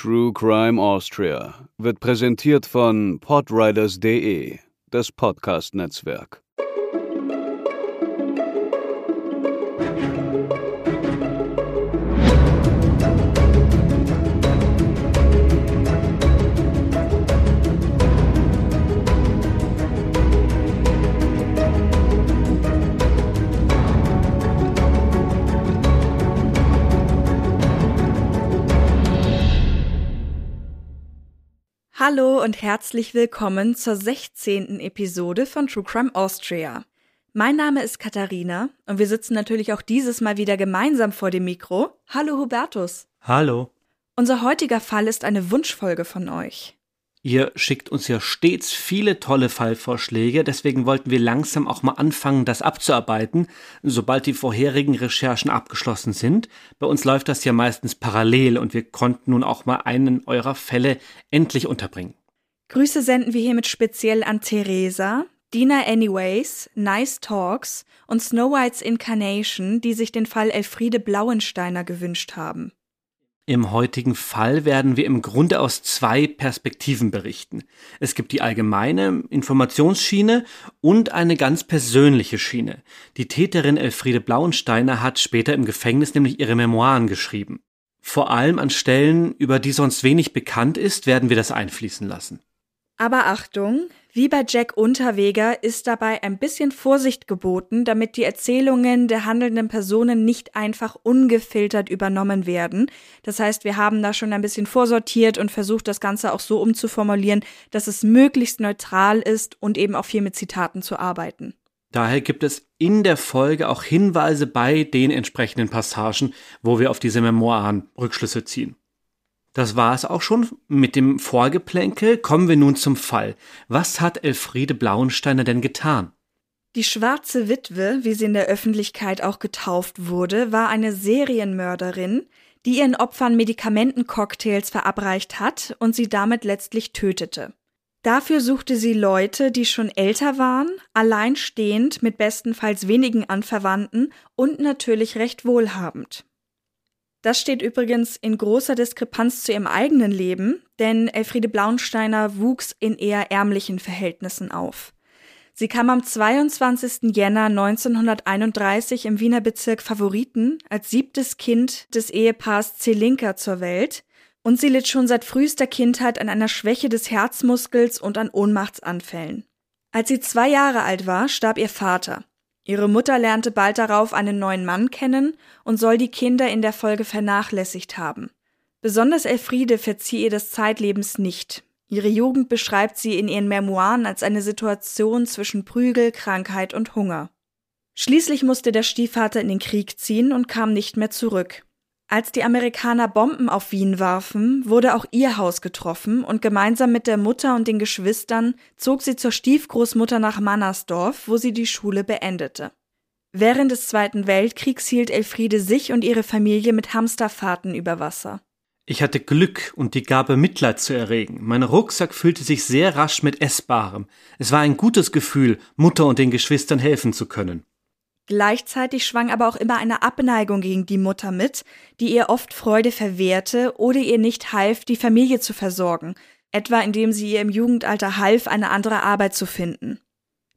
True Crime Austria wird präsentiert von podriders.de, das Podcast-Netzwerk. Hallo und herzlich willkommen zur 16. Episode von True Crime Austria. Mein Name ist Katharina und wir sitzen natürlich auch dieses Mal wieder gemeinsam vor dem Mikro. Hallo Hubertus. Hallo. Unser heutiger Fall ist eine Wunschfolge von euch. Ihr schickt uns ja stets viele tolle Fallvorschläge, deswegen wollten wir langsam auch mal anfangen, das abzuarbeiten, sobald die vorherigen Recherchen abgeschlossen sind. Bei uns läuft das ja meistens parallel und wir konnten nun auch mal einen eurer Fälle endlich unterbringen. Grüße senden wir hiermit speziell an Theresa, Dina Anyways, Nice Talks und Snow White's Incarnation, die sich den Fall Elfriede Blauensteiner gewünscht haben. Im heutigen Fall werden wir im Grunde aus zwei Perspektiven berichten. Es gibt die allgemeine Informationsschiene und eine ganz persönliche Schiene. Die Täterin Elfriede Blauensteiner hat später im Gefängnis nämlich ihre Memoiren geschrieben. Vor allem an Stellen, über die sonst wenig bekannt ist, werden wir das einfließen lassen. Aber Achtung, wie bei Jack Unterweger ist dabei ein bisschen Vorsicht geboten, damit die Erzählungen der handelnden Personen nicht einfach ungefiltert übernommen werden. Das heißt, wir haben da schon ein bisschen vorsortiert und versucht, das Ganze auch so umzuformulieren, dass es möglichst neutral ist und eben auch viel mit Zitaten zu arbeiten. Daher gibt es in der Folge auch Hinweise bei den entsprechenden Passagen, wo wir auf diese Memoiren Rückschlüsse ziehen. Das war es auch schon mit dem Vorgeplänkel. Kommen wir nun zum Fall. Was hat Elfriede Blauensteiner denn getan? Die schwarze Witwe, wie sie in der Öffentlichkeit auch getauft wurde, war eine Serienmörderin, die ihren Opfern Medikamentencocktails verabreicht hat und sie damit letztlich tötete. Dafür suchte sie Leute, die schon älter waren, alleinstehend, mit bestenfalls wenigen Anverwandten und natürlich recht wohlhabend. Das steht übrigens in großer Diskrepanz zu ihrem eigenen Leben, denn Elfriede Blauensteiner wuchs in eher ärmlichen Verhältnissen auf. Sie kam am 22. Jänner 1931 im Wiener Bezirk Favoriten als siebtes Kind des Ehepaars Zelinka zur Welt und sie litt schon seit frühester Kindheit an einer Schwäche des Herzmuskels und an Ohnmachtsanfällen. Als sie zwei Jahre alt war, starb ihr Vater. Ihre Mutter lernte bald darauf einen neuen Mann kennen und soll die Kinder in der Folge vernachlässigt haben. Besonders Elfriede verzieh ihr des Zeitlebens nicht. Ihre Jugend beschreibt sie in ihren Memoiren als eine Situation zwischen Prügel, Krankheit und Hunger. Schließlich musste der Stiefvater in den Krieg ziehen und kam nicht mehr zurück. Als die Amerikaner Bomben auf Wien warfen, wurde auch ihr Haus getroffen und gemeinsam mit der Mutter und den Geschwistern zog sie zur Stiefgroßmutter nach Mannersdorf, wo sie die Schule beendete. Während des Zweiten Weltkriegs hielt Elfriede sich und ihre Familie mit Hamsterfahrten über Wasser. Ich hatte Glück und die Gabe, Mitleid zu erregen. Mein Rucksack füllte sich sehr rasch mit Essbarem. Es war ein gutes Gefühl, Mutter und den Geschwistern helfen zu können. Gleichzeitig schwang aber auch immer eine Abneigung gegen die Mutter mit, die ihr oft Freude verwehrte oder ihr nicht half, die Familie zu versorgen, etwa indem sie ihr im Jugendalter half, eine andere Arbeit zu finden.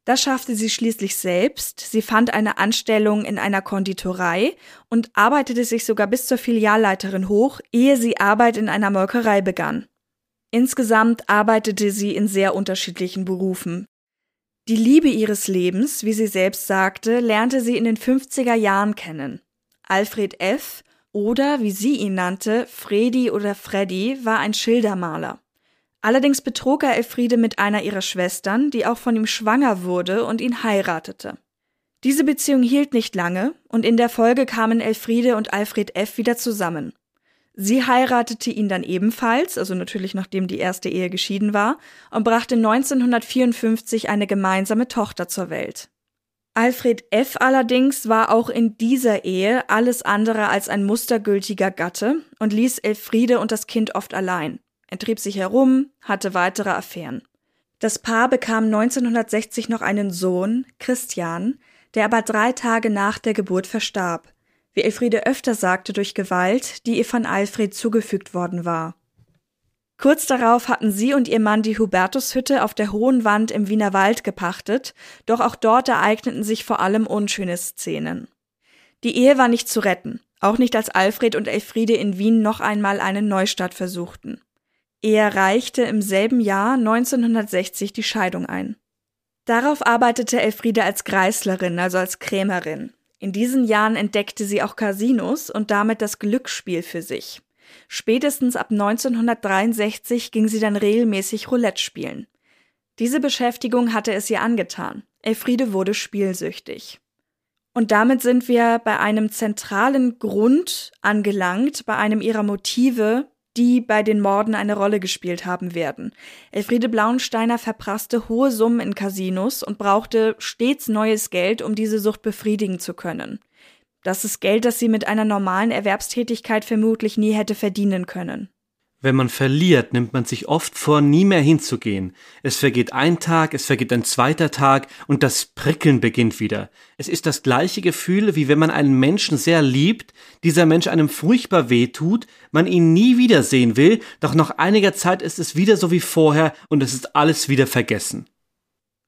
Das schaffte sie schließlich selbst, sie fand eine Anstellung in einer Konditorei und arbeitete sich sogar bis zur Filialleiterin hoch, ehe sie Arbeit in einer Molkerei begann. Insgesamt arbeitete sie in sehr unterschiedlichen Berufen, die Liebe ihres Lebens, wie sie selbst sagte, lernte sie in den 50er Jahren kennen. Alfred F. oder, wie sie ihn nannte, Freddy oder Freddy, war ein Schildermaler. Allerdings betrog er Elfriede mit einer ihrer Schwestern, die auch von ihm schwanger wurde und ihn heiratete. Diese Beziehung hielt nicht lange und in der Folge kamen Elfriede und Alfred F. wieder zusammen. Sie heiratete ihn dann ebenfalls, also natürlich nachdem die erste Ehe geschieden war, und brachte 1954 eine gemeinsame Tochter zur Welt. Alfred F. allerdings war auch in dieser Ehe alles andere als ein mustergültiger Gatte und ließ Elfriede und das Kind oft allein. Er trieb sich herum, hatte weitere Affären. Das Paar bekam 1960 noch einen Sohn, Christian, der aber drei Tage nach der Geburt verstarb wie Elfriede öfter sagte, durch Gewalt, die ihr von Alfred zugefügt worden war. Kurz darauf hatten sie und ihr Mann die Hubertushütte auf der hohen Wand im Wiener Wald gepachtet, doch auch dort ereigneten sich vor allem unschöne Szenen. Die Ehe war nicht zu retten, auch nicht als Alfred und Elfriede in Wien noch einmal einen Neustart versuchten. Er reichte im selben Jahr 1960 die Scheidung ein. Darauf arbeitete Elfriede als Greislerin, also als Krämerin. In diesen Jahren entdeckte sie auch Casinos und damit das Glücksspiel für sich. Spätestens ab 1963 ging sie dann regelmäßig Roulette spielen. Diese Beschäftigung hatte es ihr angetan. Elfriede wurde spielsüchtig. Und damit sind wir bei einem zentralen Grund angelangt, bei einem ihrer Motive, die bei den Morden eine Rolle gespielt haben werden. Elfriede Blauensteiner verprasste hohe Summen in Casinos und brauchte stets neues Geld, um diese Sucht befriedigen zu können. Das ist Geld, das sie mit einer normalen Erwerbstätigkeit vermutlich nie hätte verdienen können. Wenn man verliert, nimmt man sich oft vor, nie mehr hinzugehen. Es vergeht ein Tag, es vergeht ein zweiter Tag und das Prickeln beginnt wieder. Es ist das gleiche Gefühl, wie wenn man einen Menschen sehr liebt, dieser Mensch einem furchtbar weh tut, man ihn nie wiedersehen will, doch nach einiger Zeit ist es wieder so wie vorher und es ist alles wieder vergessen.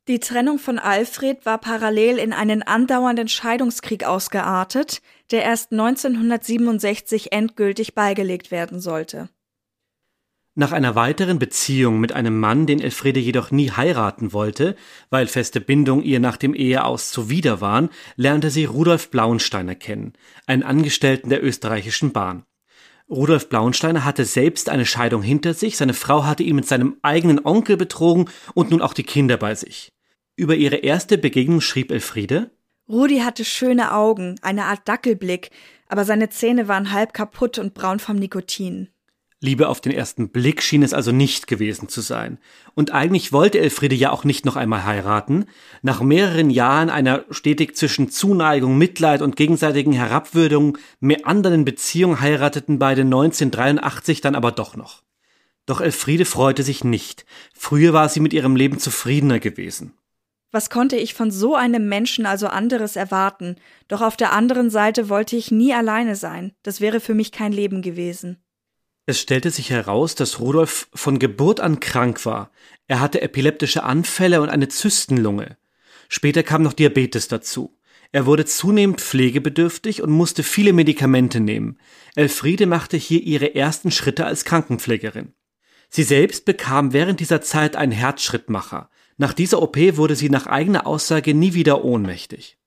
Die Trennung von Alfred war parallel in einen andauernden Scheidungskrieg ausgeartet, der erst 1967 endgültig beigelegt werden sollte. Nach einer weiteren Beziehung mit einem Mann, den Elfriede jedoch nie heiraten wollte, weil feste Bindung ihr nach dem Eheaus zuwider waren, lernte sie Rudolf Blauensteiner kennen, einen Angestellten der österreichischen Bahn. Rudolf Blauensteiner hatte selbst eine Scheidung hinter sich, seine Frau hatte ihn mit seinem eigenen Onkel betrogen und nun auch die Kinder bei sich. Über ihre erste Begegnung schrieb Elfriede Rudi hatte schöne Augen, eine Art Dackelblick, aber seine Zähne waren halb kaputt und braun vom Nikotin. Liebe auf den ersten Blick schien es also nicht gewesen zu sein. Und eigentlich wollte Elfriede ja auch nicht noch einmal heiraten. Nach mehreren Jahren einer stetig zwischen Zuneigung, Mitleid und gegenseitigen Herabwürdigung meandernden Beziehung heirateten beide 1983 dann aber doch noch. Doch Elfriede freute sich nicht. Früher war sie mit ihrem Leben zufriedener gewesen. Was konnte ich von so einem Menschen also anderes erwarten? Doch auf der anderen Seite wollte ich nie alleine sein. Das wäre für mich kein Leben gewesen. Es stellte sich heraus, dass Rudolf von Geburt an krank war. Er hatte epileptische Anfälle und eine Zystenlunge. Später kam noch Diabetes dazu. Er wurde zunehmend pflegebedürftig und musste viele Medikamente nehmen. Elfriede machte hier ihre ersten Schritte als Krankenpflegerin. Sie selbst bekam während dieser Zeit einen Herzschrittmacher. Nach dieser OP wurde sie nach eigener Aussage nie wieder ohnmächtig.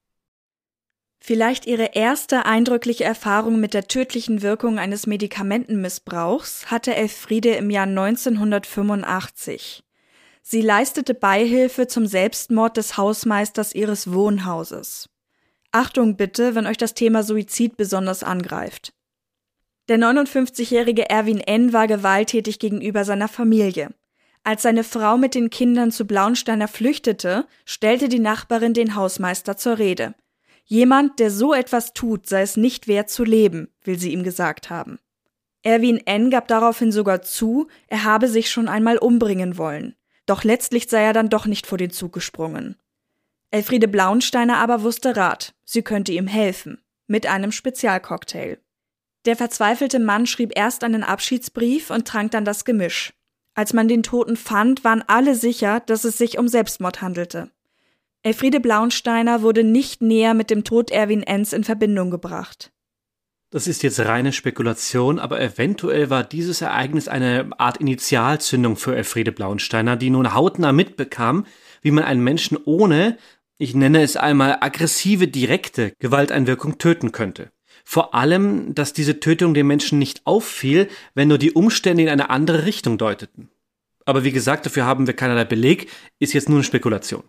Vielleicht ihre erste eindrückliche Erfahrung mit der tödlichen Wirkung eines Medikamentenmissbrauchs hatte Elfriede im Jahr 1985. Sie leistete Beihilfe zum Selbstmord des Hausmeisters ihres Wohnhauses. Achtung bitte, wenn euch das Thema Suizid besonders angreift. Der 59-jährige Erwin N. war gewalttätig gegenüber seiner Familie. Als seine Frau mit den Kindern zu Blaunsteiner flüchtete, stellte die Nachbarin den Hausmeister zur Rede. Jemand, der so etwas tut, sei es nicht wert zu leben, will sie ihm gesagt haben. Erwin N. gab daraufhin sogar zu, er habe sich schon einmal umbringen wollen. Doch letztlich sei er dann doch nicht vor den Zug gesprungen. Elfriede Blaunsteiner aber wusste Rat, sie könnte ihm helfen. Mit einem Spezialcocktail. Der verzweifelte Mann schrieb erst einen Abschiedsbrief und trank dann das Gemisch. Als man den Toten fand, waren alle sicher, dass es sich um Selbstmord handelte. Elfriede Blaunsteiner wurde nicht näher mit dem Tod Erwin Enz in Verbindung gebracht. Das ist jetzt reine Spekulation, aber eventuell war dieses Ereignis eine Art Initialzündung für Elfriede Blaunsteiner, die nun hautnah mitbekam, wie man einen Menschen ohne, ich nenne es einmal aggressive direkte Gewalteinwirkung töten könnte. Vor allem, dass diese Tötung dem Menschen nicht auffiel, wenn nur die Umstände in eine andere Richtung deuteten. Aber wie gesagt, dafür haben wir keinerlei Beleg, ist jetzt nur eine Spekulation.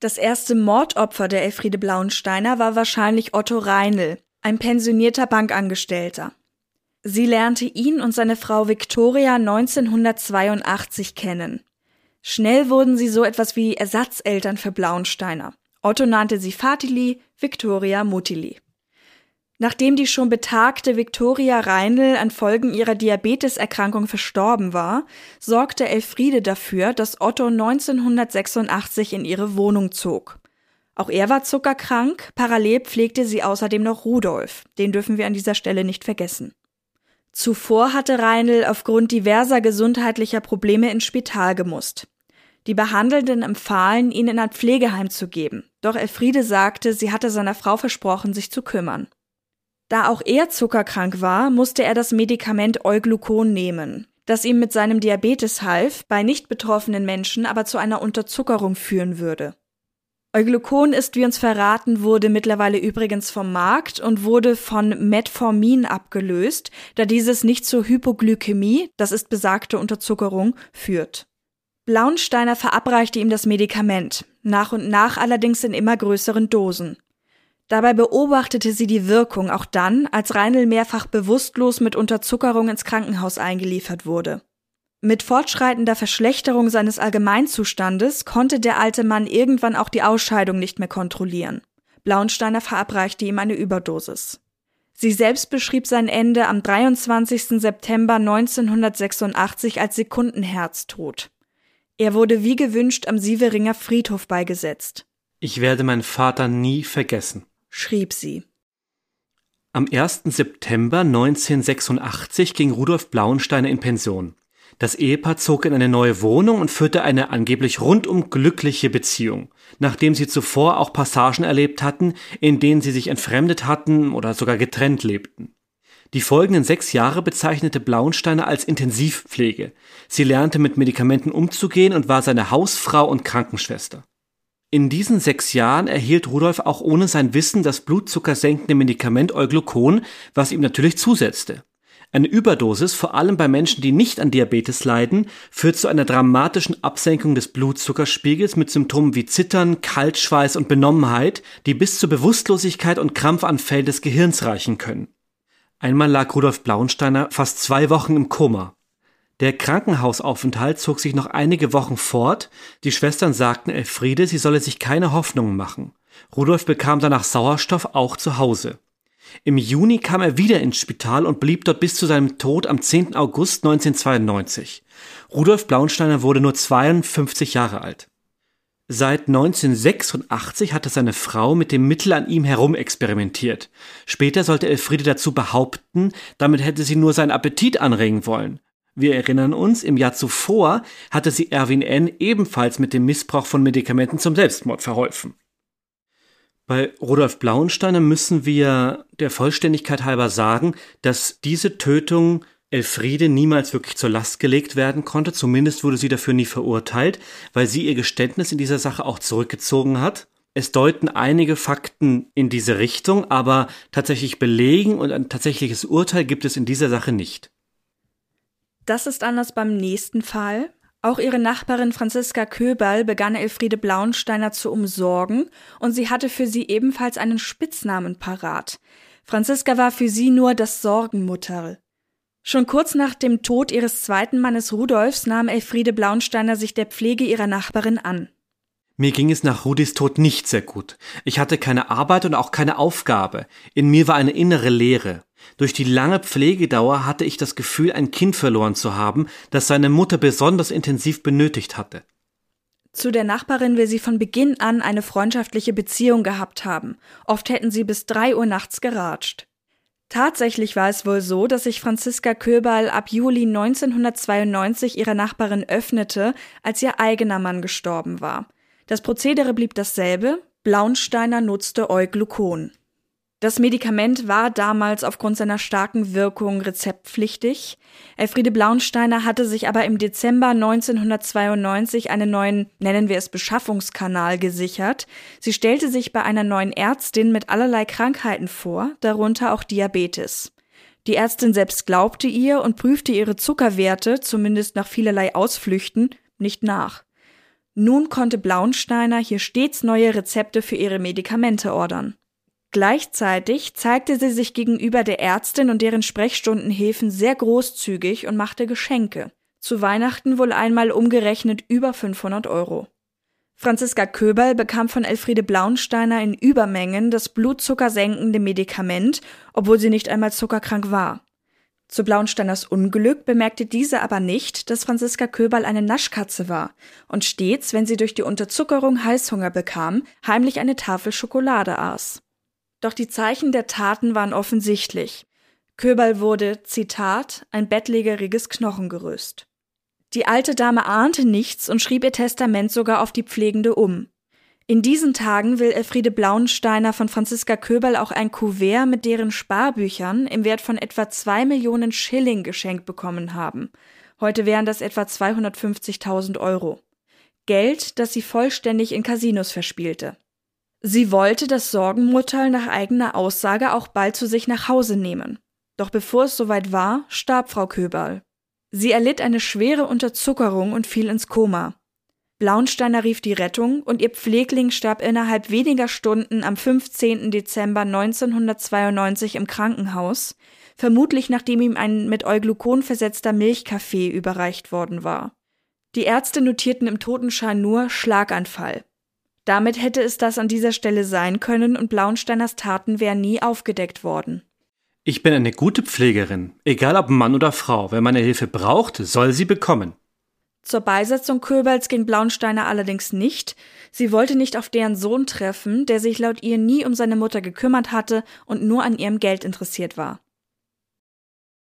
Das erste Mordopfer der Elfriede Blauensteiner war wahrscheinlich Otto Reinl, ein pensionierter Bankangestellter. Sie lernte ihn und seine Frau Victoria 1982 kennen. Schnell wurden sie so etwas wie Ersatzeltern für Blauensteiner. Otto nannte sie Fatili, Victoria Mutili. Nachdem die schon betagte Viktoria Reinl an Folgen ihrer Diabeteserkrankung verstorben war, sorgte Elfriede dafür, dass Otto 1986 in ihre Wohnung zog. Auch er war zuckerkrank, parallel pflegte sie außerdem noch Rudolf, den dürfen wir an dieser Stelle nicht vergessen. Zuvor hatte Reinl aufgrund diverser gesundheitlicher Probleme ins Spital gemusst. Die Behandelnden empfahlen, ihn in ein Pflegeheim zu geben, doch Elfriede sagte, sie hatte seiner Frau versprochen, sich zu kümmern. Da auch er zuckerkrank war, musste er das Medikament Euglucon nehmen, das ihm mit seinem Diabetes half, bei nicht betroffenen Menschen aber zu einer Unterzuckerung führen würde. Euglucon ist, wie uns verraten wurde, mittlerweile übrigens vom Markt und wurde von Metformin abgelöst, da dieses nicht zur Hypoglykämie, das ist besagte Unterzuckerung, führt. Blaunsteiner verabreichte ihm das Medikament, nach und nach allerdings in immer größeren Dosen. Dabei beobachtete sie die Wirkung auch dann, als Reinl mehrfach bewusstlos mit Unterzuckerung ins Krankenhaus eingeliefert wurde. Mit fortschreitender Verschlechterung seines Allgemeinzustandes konnte der alte Mann irgendwann auch die Ausscheidung nicht mehr kontrollieren. Blaunsteiner verabreichte ihm eine Überdosis. Sie selbst beschrieb sein Ende am 23. September 1986 als Sekundenherztod. Er wurde wie gewünscht am Sieveringer Friedhof beigesetzt. Ich werde meinen Vater nie vergessen schrieb sie. Am 1. September 1986 ging Rudolf Blauensteiner in Pension. Das Ehepaar zog in eine neue Wohnung und führte eine angeblich rundum glückliche Beziehung, nachdem sie zuvor auch Passagen erlebt hatten, in denen sie sich entfremdet hatten oder sogar getrennt lebten. Die folgenden sechs Jahre bezeichnete Blauensteiner als Intensivpflege. Sie lernte mit Medikamenten umzugehen und war seine Hausfrau und Krankenschwester. In diesen sechs Jahren erhielt Rudolf auch ohne sein Wissen das blutzuckersenkende Medikament Euglucon, was ihm natürlich zusetzte. Eine Überdosis, vor allem bei Menschen, die nicht an Diabetes leiden, führt zu einer dramatischen Absenkung des Blutzuckerspiegels mit Symptomen wie Zittern, Kaltschweiß und Benommenheit, die bis zur Bewusstlosigkeit und Krampfanfällen des Gehirns reichen können. Einmal lag Rudolf Blauensteiner fast zwei Wochen im Koma. Der Krankenhausaufenthalt zog sich noch einige Wochen fort. Die Schwestern sagten Elfriede, sie solle sich keine Hoffnungen machen. Rudolf bekam danach Sauerstoff auch zu Hause. Im Juni kam er wieder ins Spital und blieb dort bis zu seinem Tod am 10. August 1992. Rudolf Blaunsteiner wurde nur 52 Jahre alt. Seit 1986 hatte seine Frau mit dem Mittel an ihm herumexperimentiert. Später sollte Elfriede dazu behaupten, damit hätte sie nur seinen Appetit anregen wollen. Wir erinnern uns, im Jahr zuvor hatte sie Erwin N. ebenfalls mit dem Missbrauch von Medikamenten zum Selbstmord verholfen. Bei Rudolf Blauensteiner müssen wir der Vollständigkeit halber sagen, dass diese Tötung Elfriede niemals wirklich zur Last gelegt werden konnte. Zumindest wurde sie dafür nie verurteilt, weil sie ihr Geständnis in dieser Sache auch zurückgezogen hat. Es deuten einige Fakten in diese Richtung, aber tatsächlich belegen und ein tatsächliches Urteil gibt es in dieser Sache nicht. Das ist anders beim nächsten Fall. Auch ihre Nachbarin Franziska Köberl begann Elfriede Blaunsteiner zu umsorgen und sie hatte für sie ebenfalls einen Spitznamen parat. Franziska war für sie nur das Sorgenmutterl. Schon kurz nach dem Tod ihres zweiten Mannes Rudolfs nahm Elfriede Blaunsteiner sich der Pflege ihrer Nachbarin an. Mir ging es nach Rudis Tod nicht sehr gut. Ich hatte keine Arbeit und auch keine Aufgabe. In mir war eine innere Leere. Durch die lange Pflegedauer hatte ich das Gefühl, ein Kind verloren zu haben, das seine Mutter besonders intensiv benötigt hatte. Zu der Nachbarin will sie von Beginn an eine freundschaftliche Beziehung gehabt haben. Oft hätten sie bis drei Uhr nachts geratscht. Tatsächlich war es wohl so, dass sich Franziska Köberl ab Juli 1992 ihrer Nachbarin öffnete, als ihr eigener Mann gestorben war. Das Prozedere blieb dasselbe, Blaunsteiner nutzte Euglucon. Das Medikament war damals aufgrund seiner starken Wirkung rezeptpflichtig. Elfriede Blaunsteiner hatte sich aber im Dezember 1992 einen neuen, nennen wir es Beschaffungskanal gesichert. Sie stellte sich bei einer neuen Ärztin mit allerlei Krankheiten vor, darunter auch Diabetes. Die Ärztin selbst glaubte ihr und prüfte ihre Zuckerwerte, zumindest nach vielerlei Ausflüchten, nicht nach. Nun konnte Blaunsteiner hier stets neue Rezepte für ihre Medikamente ordern. Gleichzeitig zeigte sie sich gegenüber der Ärztin und deren Sprechstundenhilfen sehr großzügig und machte Geschenke. Zu Weihnachten wohl einmal umgerechnet über 500 Euro. Franziska Köberl bekam von Elfriede Blaunsteiner in Übermengen das blutzuckersenkende Medikament, obwohl sie nicht einmal zuckerkrank war. Zu Blaunsteiners Unglück bemerkte diese aber nicht, dass Franziska Köberl eine Naschkatze war und stets, wenn sie durch die Unterzuckerung Heißhunger bekam, heimlich eine Tafel Schokolade aß. Doch die Zeichen der Taten waren offensichtlich. Köberl wurde, Zitat, ein bettlägeriges Knochengerüst. Die alte Dame ahnte nichts und schrieb ihr Testament sogar auf die Pflegende um. In diesen Tagen will Elfriede Blauensteiner von Franziska Köberl auch ein Kuvert mit deren Sparbüchern im Wert von etwa zwei Millionen Schilling geschenkt bekommen haben. Heute wären das etwa 250.000 Euro. Geld, das sie vollständig in Casinos verspielte. Sie wollte das Sorgenmutter nach eigener Aussage auch bald zu sich nach Hause nehmen. Doch bevor es soweit war, starb Frau Köberl. Sie erlitt eine schwere Unterzuckerung und fiel ins Koma. Blaunsteiner rief die Rettung und ihr Pflegling starb innerhalb weniger Stunden am 15. Dezember 1992 im Krankenhaus, vermutlich nachdem ihm ein mit Euglukon versetzter Milchkaffee überreicht worden war. Die Ärzte notierten im Totenschein nur Schlaganfall. Damit hätte es das an dieser Stelle sein können und Blaunsteiners Taten wären nie aufgedeckt worden. Ich bin eine gute Pflegerin, egal ob Mann oder Frau. Wer meine Hilfe braucht, soll sie bekommen. Zur Beisetzung Köberls ging Blaunsteiner allerdings nicht. Sie wollte nicht auf deren Sohn treffen, der sich laut ihr nie um seine Mutter gekümmert hatte und nur an ihrem Geld interessiert war.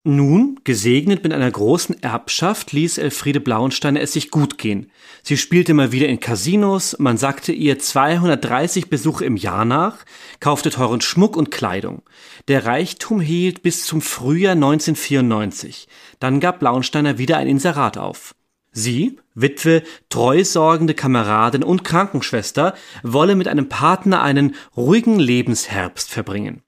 Nun, gesegnet mit einer großen Erbschaft, ließ Elfriede Blauensteiner es sich gut gehen. Sie spielte mal wieder in Casinos, man sagte ihr 230 Besuche im Jahr nach, kaufte teuren Schmuck und Kleidung. Der Reichtum hielt bis zum Frühjahr 1994. Dann gab Blauensteiner wieder ein Inserat auf. Sie, Witwe, treusorgende Kameradin und Krankenschwester, wolle mit einem Partner einen ruhigen Lebensherbst verbringen.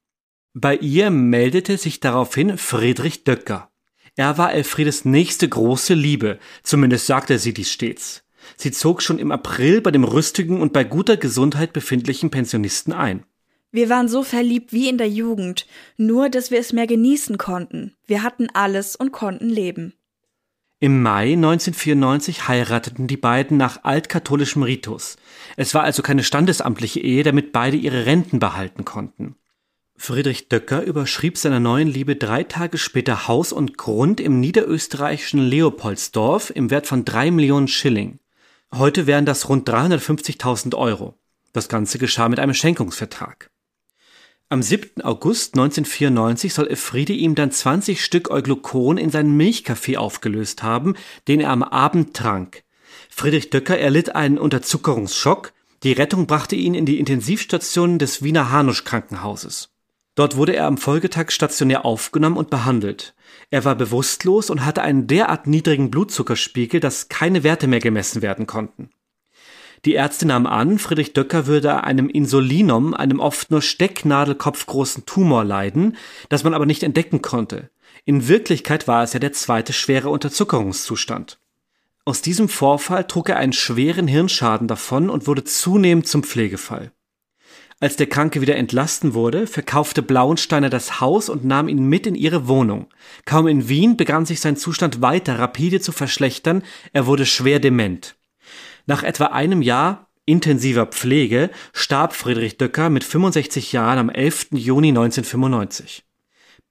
Bei ihr meldete sich daraufhin Friedrich Döcker. Er war Elfriedes nächste große Liebe, zumindest sagte sie dies stets. Sie zog schon im April bei dem rüstigen und bei guter Gesundheit befindlichen Pensionisten ein. Wir waren so verliebt wie in der Jugend, nur dass wir es mehr genießen konnten. Wir hatten alles und konnten leben. Im Mai 1994 heirateten die beiden nach altkatholischem Ritus. Es war also keine standesamtliche Ehe, damit beide ihre Renten behalten konnten. Friedrich Döcker überschrieb seiner neuen Liebe drei Tage später Haus und Grund im niederösterreichischen Leopoldsdorf im Wert von drei Millionen Schilling. Heute wären das rund 350.000 Euro. Das Ganze geschah mit einem Schenkungsvertrag. Am 7. August 1994 soll Elfriede ihm dann 20 Stück Euglukon in seinen Milchkaffee aufgelöst haben, den er am Abend trank. Friedrich Döcker erlitt einen Unterzuckerungsschock. Die Rettung brachte ihn in die Intensivstation des Wiener Hanusch Krankenhauses. Dort wurde er am Folgetag stationär aufgenommen und behandelt. Er war bewusstlos und hatte einen derart niedrigen Blutzuckerspiegel, dass keine Werte mehr gemessen werden konnten. Die Ärzte nahmen an, Friedrich Döcker würde einem Insulinum, einem oft nur stecknadelkopfgroßen Tumor leiden, das man aber nicht entdecken konnte. In Wirklichkeit war es ja der zweite schwere Unterzuckerungszustand. Aus diesem Vorfall trug er einen schweren Hirnschaden davon und wurde zunehmend zum Pflegefall. Als der Kranke wieder entlasten wurde, verkaufte Blauensteiner das Haus und nahm ihn mit in ihre Wohnung. Kaum in Wien begann sich sein Zustand weiter rapide zu verschlechtern, er wurde schwer dement. Nach etwa einem Jahr intensiver Pflege starb Friedrich Döcker mit 65 Jahren am 11. Juni 1995.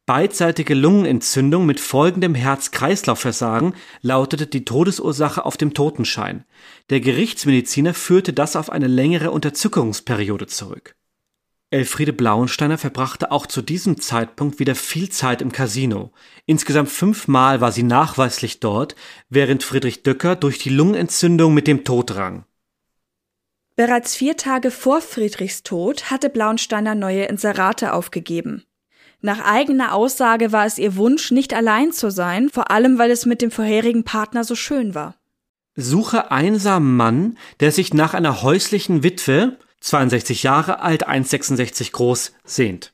Beidseitige Lungenentzündung mit folgendem Herz-Kreislauf-Versagen lautete die Todesursache auf dem Totenschein. Der Gerichtsmediziner führte das auf eine längere Unterzuckerungsperiode zurück. Elfriede Blauensteiner verbrachte auch zu diesem Zeitpunkt wieder viel Zeit im Casino. Insgesamt fünfmal war sie nachweislich dort, während Friedrich Döcker durch die Lungenentzündung mit dem Tod rang. Bereits vier Tage vor Friedrichs Tod hatte Blauensteiner neue Inserate aufgegeben. Nach eigener Aussage war es ihr Wunsch, nicht allein zu sein, vor allem weil es mit dem vorherigen Partner so schön war. Suche einsamen Mann, der sich nach einer häuslichen Witwe 62 Jahre alt, 1,66 groß, sehnt.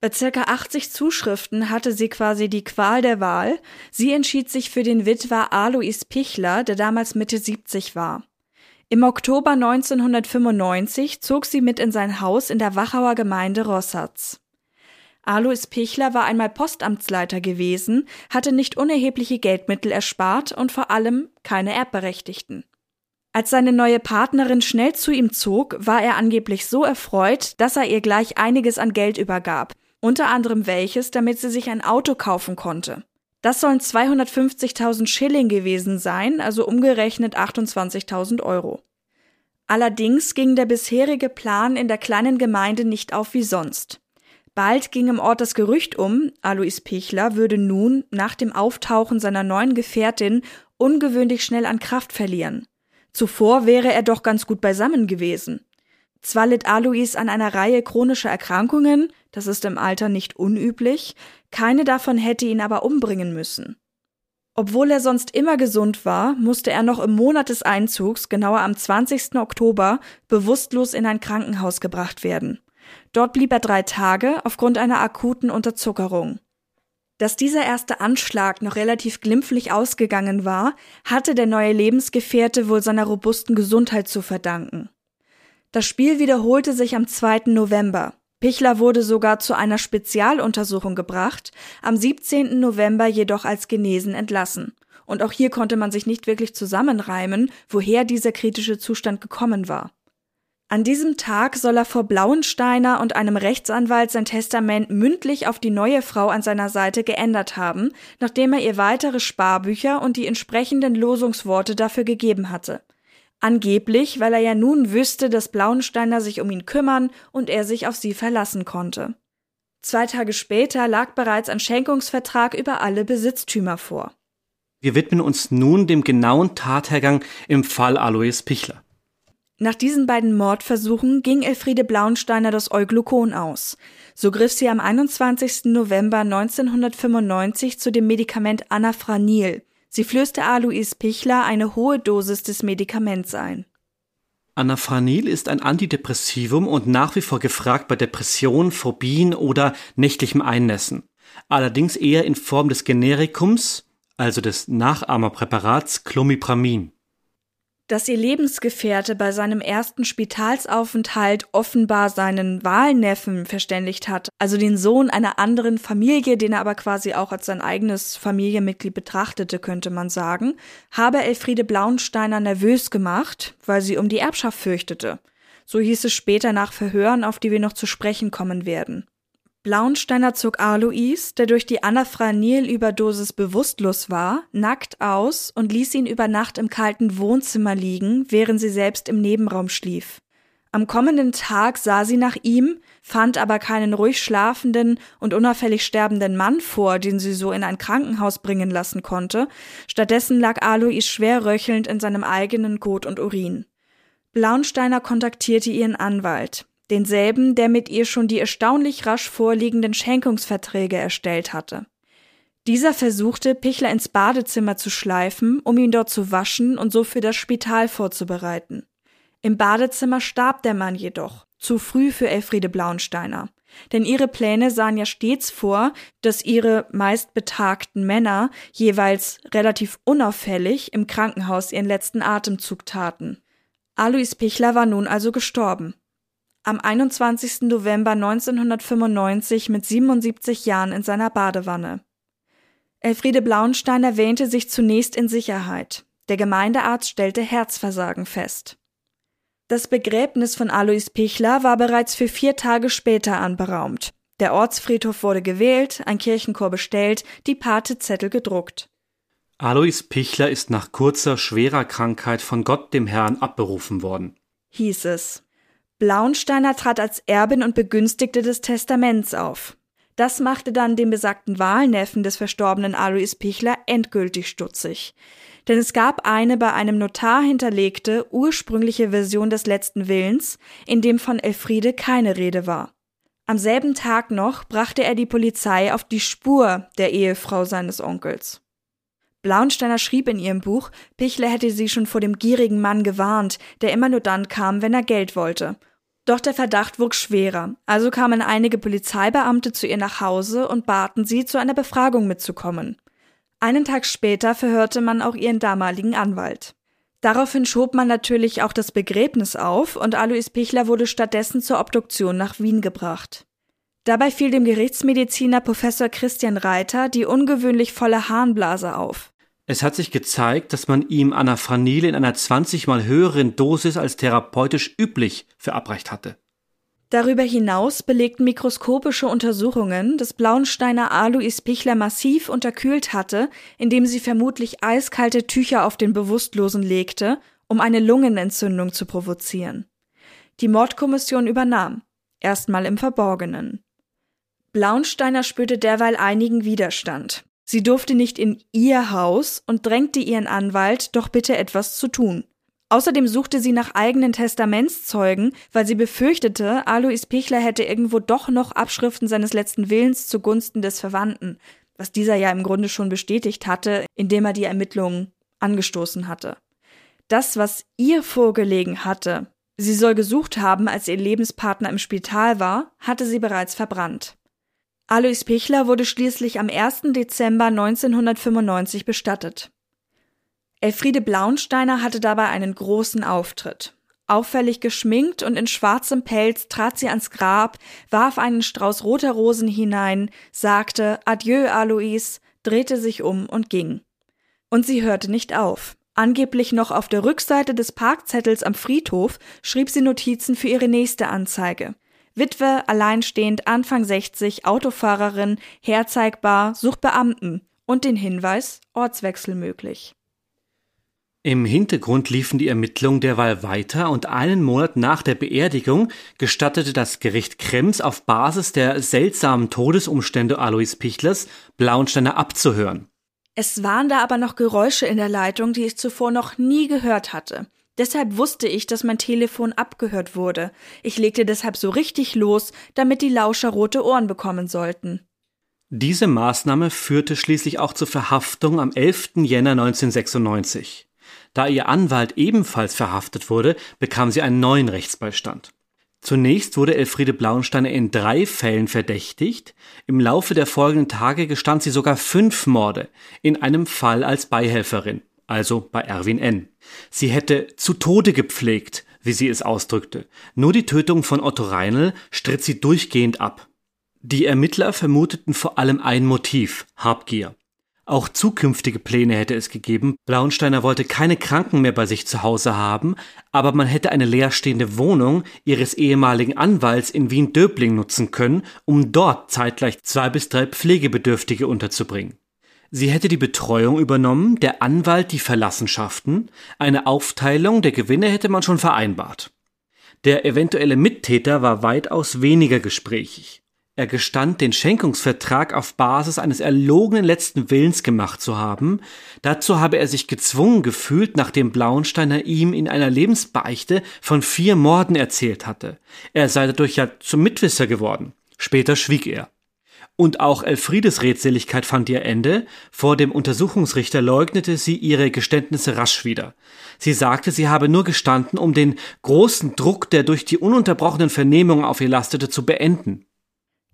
Bei circa 80 Zuschriften hatte sie quasi die Qual der Wahl. Sie entschied sich für den Witwer Alois Pichler, der damals Mitte 70 war. Im Oktober 1995 zog sie mit in sein Haus in der Wachauer Gemeinde Rossatz. Alois Pichler war einmal Postamtsleiter gewesen, hatte nicht unerhebliche Geldmittel erspart und vor allem keine Erbberechtigten. Als seine neue Partnerin schnell zu ihm zog, war er angeblich so erfreut, dass er ihr gleich einiges an Geld übergab, unter anderem welches, damit sie sich ein Auto kaufen konnte. Das sollen 250.000 Schilling gewesen sein, also umgerechnet 28.000 Euro. Allerdings ging der bisherige Plan in der kleinen Gemeinde nicht auf wie sonst. Bald ging im Ort das Gerücht um, Alois Pichler würde nun nach dem Auftauchen seiner neuen Gefährtin ungewöhnlich schnell an Kraft verlieren. Zuvor wäre er doch ganz gut beisammen gewesen. Zwar litt Alois an einer Reihe chronischer Erkrankungen, das ist im Alter nicht unüblich, keine davon hätte ihn aber umbringen müssen. Obwohl er sonst immer gesund war, musste er noch im Monat des Einzugs, genauer am 20. Oktober, bewusstlos in ein Krankenhaus gebracht werden. Dort blieb er drei Tage aufgrund einer akuten Unterzuckerung. Dass dieser erste Anschlag noch relativ glimpflich ausgegangen war, hatte der neue Lebensgefährte wohl seiner robusten Gesundheit zu verdanken. Das Spiel wiederholte sich am 2. November. Pichler wurde sogar zu einer Spezialuntersuchung gebracht, am 17. November jedoch als genesen entlassen. Und auch hier konnte man sich nicht wirklich zusammenreimen, woher dieser kritische Zustand gekommen war. An diesem Tag soll er vor Blauensteiner und einem Rechtsanwalt sein Testament mündlich auf die neue Frau an seiner Seite geändert haben, nachdem er ihr weitere Sparbücher und die entsprechenden Losungsworte dafür gegeben hatte. Angeblich, weil er ja nun wüsste, dass Blauensteiner sich um ihn kümmern und er sich auf sie verlassen konnte. Zwei Tage später lag bereits ein Schenkungsvertrag über alle Besitztümer vor. Wir widmen uns nun dem genauen Tathergang im Fall Alois Pichler. Nach diesen beiden Mordversuchen ging Elfriede Blauensteiner das Euglukon aus. So griff sie am 21. November 1995 zu dem Medikament Anafranil. Sie flößte Alois Pichler eine hohe Dosis des Medikaments ein. Anafranil ist ein Antidepressivum und nach wie vor gefragt bei Depressionen, Phobien oder nächtlichem Einnässen. Allerdings eher in Form des Generikums, also des Nachahmerpräparats Clomipramin dass ihr Lebensgefährte bei seinem ersten Spitalsaufenthalt offenbar seinen Wahlneffen verständigt hat, also den Sohn einer anderen Familie, den er aber quasi auch als sein eigenes Familienmitglied betrachtete, könnte man sagen, habe Elfriede Blauensteiner nervös gemacht, weil sie um die Erbschaft fürchtete. So hieß es später nach Verhören, auf die wir noch zu sprechen kommen werden. Blauensteiner zog Alois, der durch die Anafranil-Überdosis bewusstlos war, nackt aus und ließ ihn über Nacht im kalten Wohnzimmer liegen, während sie selbst im Nebenraum schlief. Am kommenden Tag sah sie nach ihm, fand aber keinen ruhig schlafenden und unauffällig sterbenden Mann vor, den sie so in ein Krankenhaus bringen lassen konnte. Stattdessen lag Alois schwer röchelnd in seinem eigenen Kot und Urin. Blauensteiner kontaktierte ihren Anwalt denselben, der mit ihr schon die erstaunlich rasch vorliegenden Schenkungsverträge erstellt hatte. Dieser versuchte, Pichler ins Badezimmer zu schleifen, um ihn dort zu waschen und so für das Spital vorzubereiten. Im Badezimmer starb der Mann jedoch, zu früh für Elfriede Blauensteiner. Denn ihre Pläne sahen ja stets vor, dass ihre meist betagten Männer jeweils relativ unauffällig im Krankenhaus ihren letzten Atemzug taten. Alois Pichler war nun also gestorben am 21. November 1995 mit 77 Jahren in seiner Badewanne. Elfriede Blauensteiner wähnte sich zunächst in Sicherheit. Der Gemeindearzt stellte Herzversagen fest. Das Begräbnis von Alois Pichler war bereits für vier Tage später anberaumt. Der Ortsfriedhof wurde gewählt, ein Kirchenchor bestellt, die Patezettel gedruckt. Alois Pichler ist nach kurzer, schwerer Krankheit von Gott dem Herrn abberufen worden. Hieß es. Blauensteiner trat als Erbin und Begünstigte des Testaments auf. Das machte dann den besagten Wahlneffen des verstorbenen Alois Pichler endgültig stutzig. Denn es gab eine bei einem Notar hinterlegte, ursprüngliche Version des letzten Willens, in dem von Elfriede keine Rede war. Am selben Tag noch brachte er die Polizei auf die Spur der Ehefrau seines Onkels. Blauensteiner schrieb in ihrem Buch, Pichler hätte sie schon vor dem gierigen Mann gewarnt, der immer nur dann kam, wenn er Geld wollte, doch der Verdacht wuchs schwerer, also kamen einige Polizeibeamte zu ihr nach Hause und baten sie, zu einer Befragung mitzukommen. Einen Tag später verhörte man auch ihren damaligen Anwalt. Daraufhin schob man natürlich auch das Begräbnis auf und Alois Pichler wurde stattdessen zur Obduktion nach Wien gebracht. Dabei fiel dem Gerichtsmediziner Professor Christian Reiter die ungewöhnlich volle Harnblase auf. Es hat sich gezeigt, dass man ihm Anafranil in einer 20 mal höheren Dosis als therapeutisch üblich verabreicht hatte. Darüber hinaus belegten mikroskopische Untersuchungen, dass Blauensteiner Alois Pichler massiv unterkühlt hatte, indem sie vermutlich eiskalte Tücher auf den Bewusstlosen legte, um eine Lungenentzündung zu provozieren. Die Mordkommission übernahm, erstmal im Verborgenen. Blaunsteiner spürte derweil einigen Widerstand. Sie durfte nicht in ihr Haus und drängte ihren Anwalt, doch bitte etwas zu tun. Außerdem suchte sie nach eigenen Testamentszeugen, weil sie befürchtete, Alois Pichler hätte irgendwo doch noch Abschriften seines letzten Willens zugunsten des Verwandten, was dieser ja im Grunde schon bestätigt hatte, indem er die Ermittlungen angestoßen hatte. Das, was ihr vorgelegen hatte, sie soll gesucht haben, als ihr Lebenspartner im Spital war, hatte sie bereits verbrannt. Alois Pichler wurde schließlich am 1. Dezember 1995 bestattet. Elfriede Blaunsteiner hatte dabei einen großen Auftritt. Auffällig geschminkt und in schwarzem Pelz trat sie ans Grab, warf einen Strauß roter Rosen hinein, sagte Adieu, Alois, drehte sich um und ging. Und sie hörte nicht auf. Angeblich noch auf der Rückseite des Parkzettels am Friedhof schrieb sie Notizen für ihre nächste Anzeige. Witwe, alleinstehend, Anfang 60, Autofahrerin, herzeigbar, sucht Beamten und den Hinweis, Ortswechsel möglich. Im Hintergrund liefen die Ermittlungen derweil weiter und einen Monat nach der Beerdigung gestattete das Gericht Krems auf Basis der seltsamen Todesumstände Alois Pichlers Blaunsteiner abzuhören. Es waren da aber noch Geräusche in der Leitung, die ich zuvor noch nie gehört hatte. Deshalb wusste ich, dass mein Telefon abgehört wurde. Ich legte deshalb so richtig los, damit die Lauscher rote Ohren bekommen sollten. Diese Maßnahme führte schließlich auch zur Verhaftung am 11. Jänner 1996. Da ihr Anwalt ebenfalls verhaftet wurde, bekam sie einen neuen Rechtsbeistand. Zunächst wurde Elfriede Blauensteiner in drei Fällen verdächtigt. Im Laufe der folgenden Tage gestand sie sogar fünf Morde, in einem Fall als Beihelferin, also bei Erwin N. Sie hätte zu Tode gepflegt, wie sie es ausdrückte. Nur die Tötung von Otto Reinl stritt sie durchgehend ab. Die Ermittler vermuteten vor allem ein Motiv, Habgier. Auch zukünftige Pläne hätte es gegeben. Blaunsteiner wollte keine Kranken mehr bei sich zu Hause haben, aber man hätte eine leerstehende Wohnung ihres ehemaligen Anwalts in Wien-Döbling nutzen können, um dort zeitgleich zwei bis drei Pflegebedürftige unterzubringen. Sie hätte die Betreuung übernommen, der Anwalt die Verlassenschaften, eine Aufteilung der Gewinne hätte man schon vereinbart. Der eventuelle Mittäter war weitaus weniger gesprächig. Er gestand, den Schenkungsvertrag auf Basis eines erlogenen letzten Willens gemacht zu haben. Dazu habe er sich gezwungen gefühlt, nachdem Blauensteiner ihm in einer Lebensbeichte von vier Morden erzählt hatte. Er sei dadurch ja zum Mitwisser geworden. Später schwieg er. Und auch Elfriedes Redseligkeit fand ihr Ende. Vor dem Untersuchungsrichter leugnete sie ihre Geständnisse rasch wieder. Sie sagte, sie habe nur gestanden, um den großen Druck, der durch die ununterbrochenen Vernehmungen auf ihr lastete, zu beenden.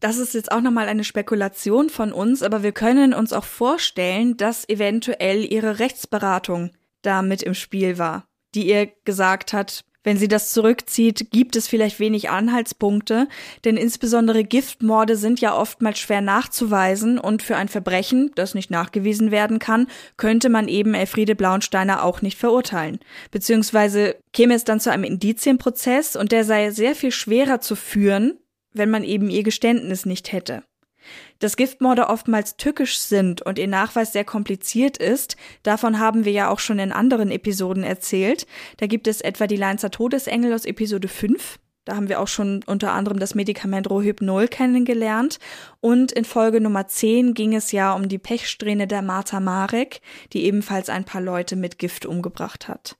Das ist jetzt auch nochmal eine Spekulation von uns, aber wir können uns auch vorstellen, dass eventuell ihre Rechtsberatung da mit im Spiel war, die ihr gesagt hat, wenn sie das zurückzieht, gibt es vielleicht wenig Anhaltspunkte, denn insbesondere Giftmorde sind ja oftmals schwer nachzuweisen und für ein Verbrechen, das nicht nachgewiesen werden kann, könnte man eben Elfriede Blaunsteiner auch nicht verurteilen. Beziehungsweise käme es dann zu einem Indizienprozess und der sei sehr viel schwerer zu führen, wenn man eben ihr Geständnis nicht hätte. Dass Giftmorde oftmals tückisch sind und ihr Nachweis sehr kompliziert ist, davon haben wir ja auch schon in anderen Episoden erzählt. Da gibt es etwa die Leinzer Todesengel aus Episode 5. Da haben wir auch schon unter anderem das Medikament Rohypnol kennengelernt. Und in Folge Nummer 10 ging es ja um die Pechsträhne der Martha Marek, die ebenfalls ein paar Leute mit Gift umgebracht hat.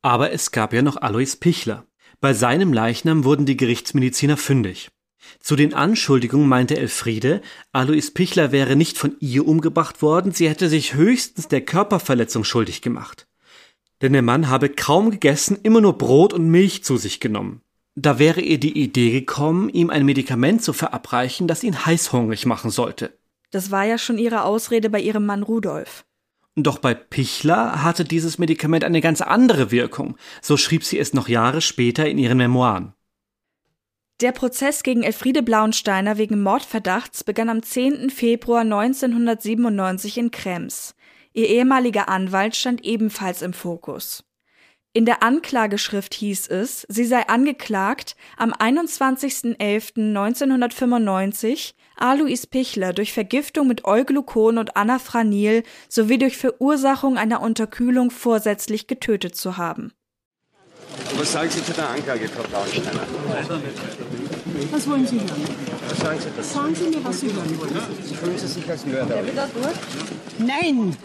Aber es gab ja noch Alois Pichler. Bei seinem Leichnam wurden die Gerichtsmediziner fündig. Zu den Anschuldigungen meinte Elfriede, Alois Pichler wäre nicht von ihr umgebracht worden, sie hätte sich höchstens der Körperverletzung schuldig gemacht. Denn der Mann habe kaum gegessen, immer nur Brot und Milch zu sich genommen. Da wäre ihr die Idee gekommen, ihm ein Medikament zu verabreichen, das ihn heißhungrig machen sollte. Das war ja schon ihre Ausrede bei ihrem Mann Rudolf. Doch bei Pichler hatte dieses Medikament eine ganz andere Wirkung. So schrieb sie es noch Jahre später in ihren Memoiren. Der Prozess gegen Elfriede Blaunsteiner wegen Mordverdachts begann am 10. Februar 1997 in Krems. Ihr ehemaliger Anwalt stand ebenfalls im Fokus. In der Anklageschrift hieß es, sie sei angeklagt, am 21.11.1995 Alois Pichler durch Vergiftung mit Euglucon und Anafranil sowie durch Verursachung einer Unterkühlung vorsätzlich getötet zu haben. Was sagen Sie zu der Anklage, Frau Braunsteiner? Was wollen Sie hören? Was sagen Sie das? Sagen Sie mir, was Sie hören wollen. Fühlen Sie sich als Mörder? Der wieder durch? Nein!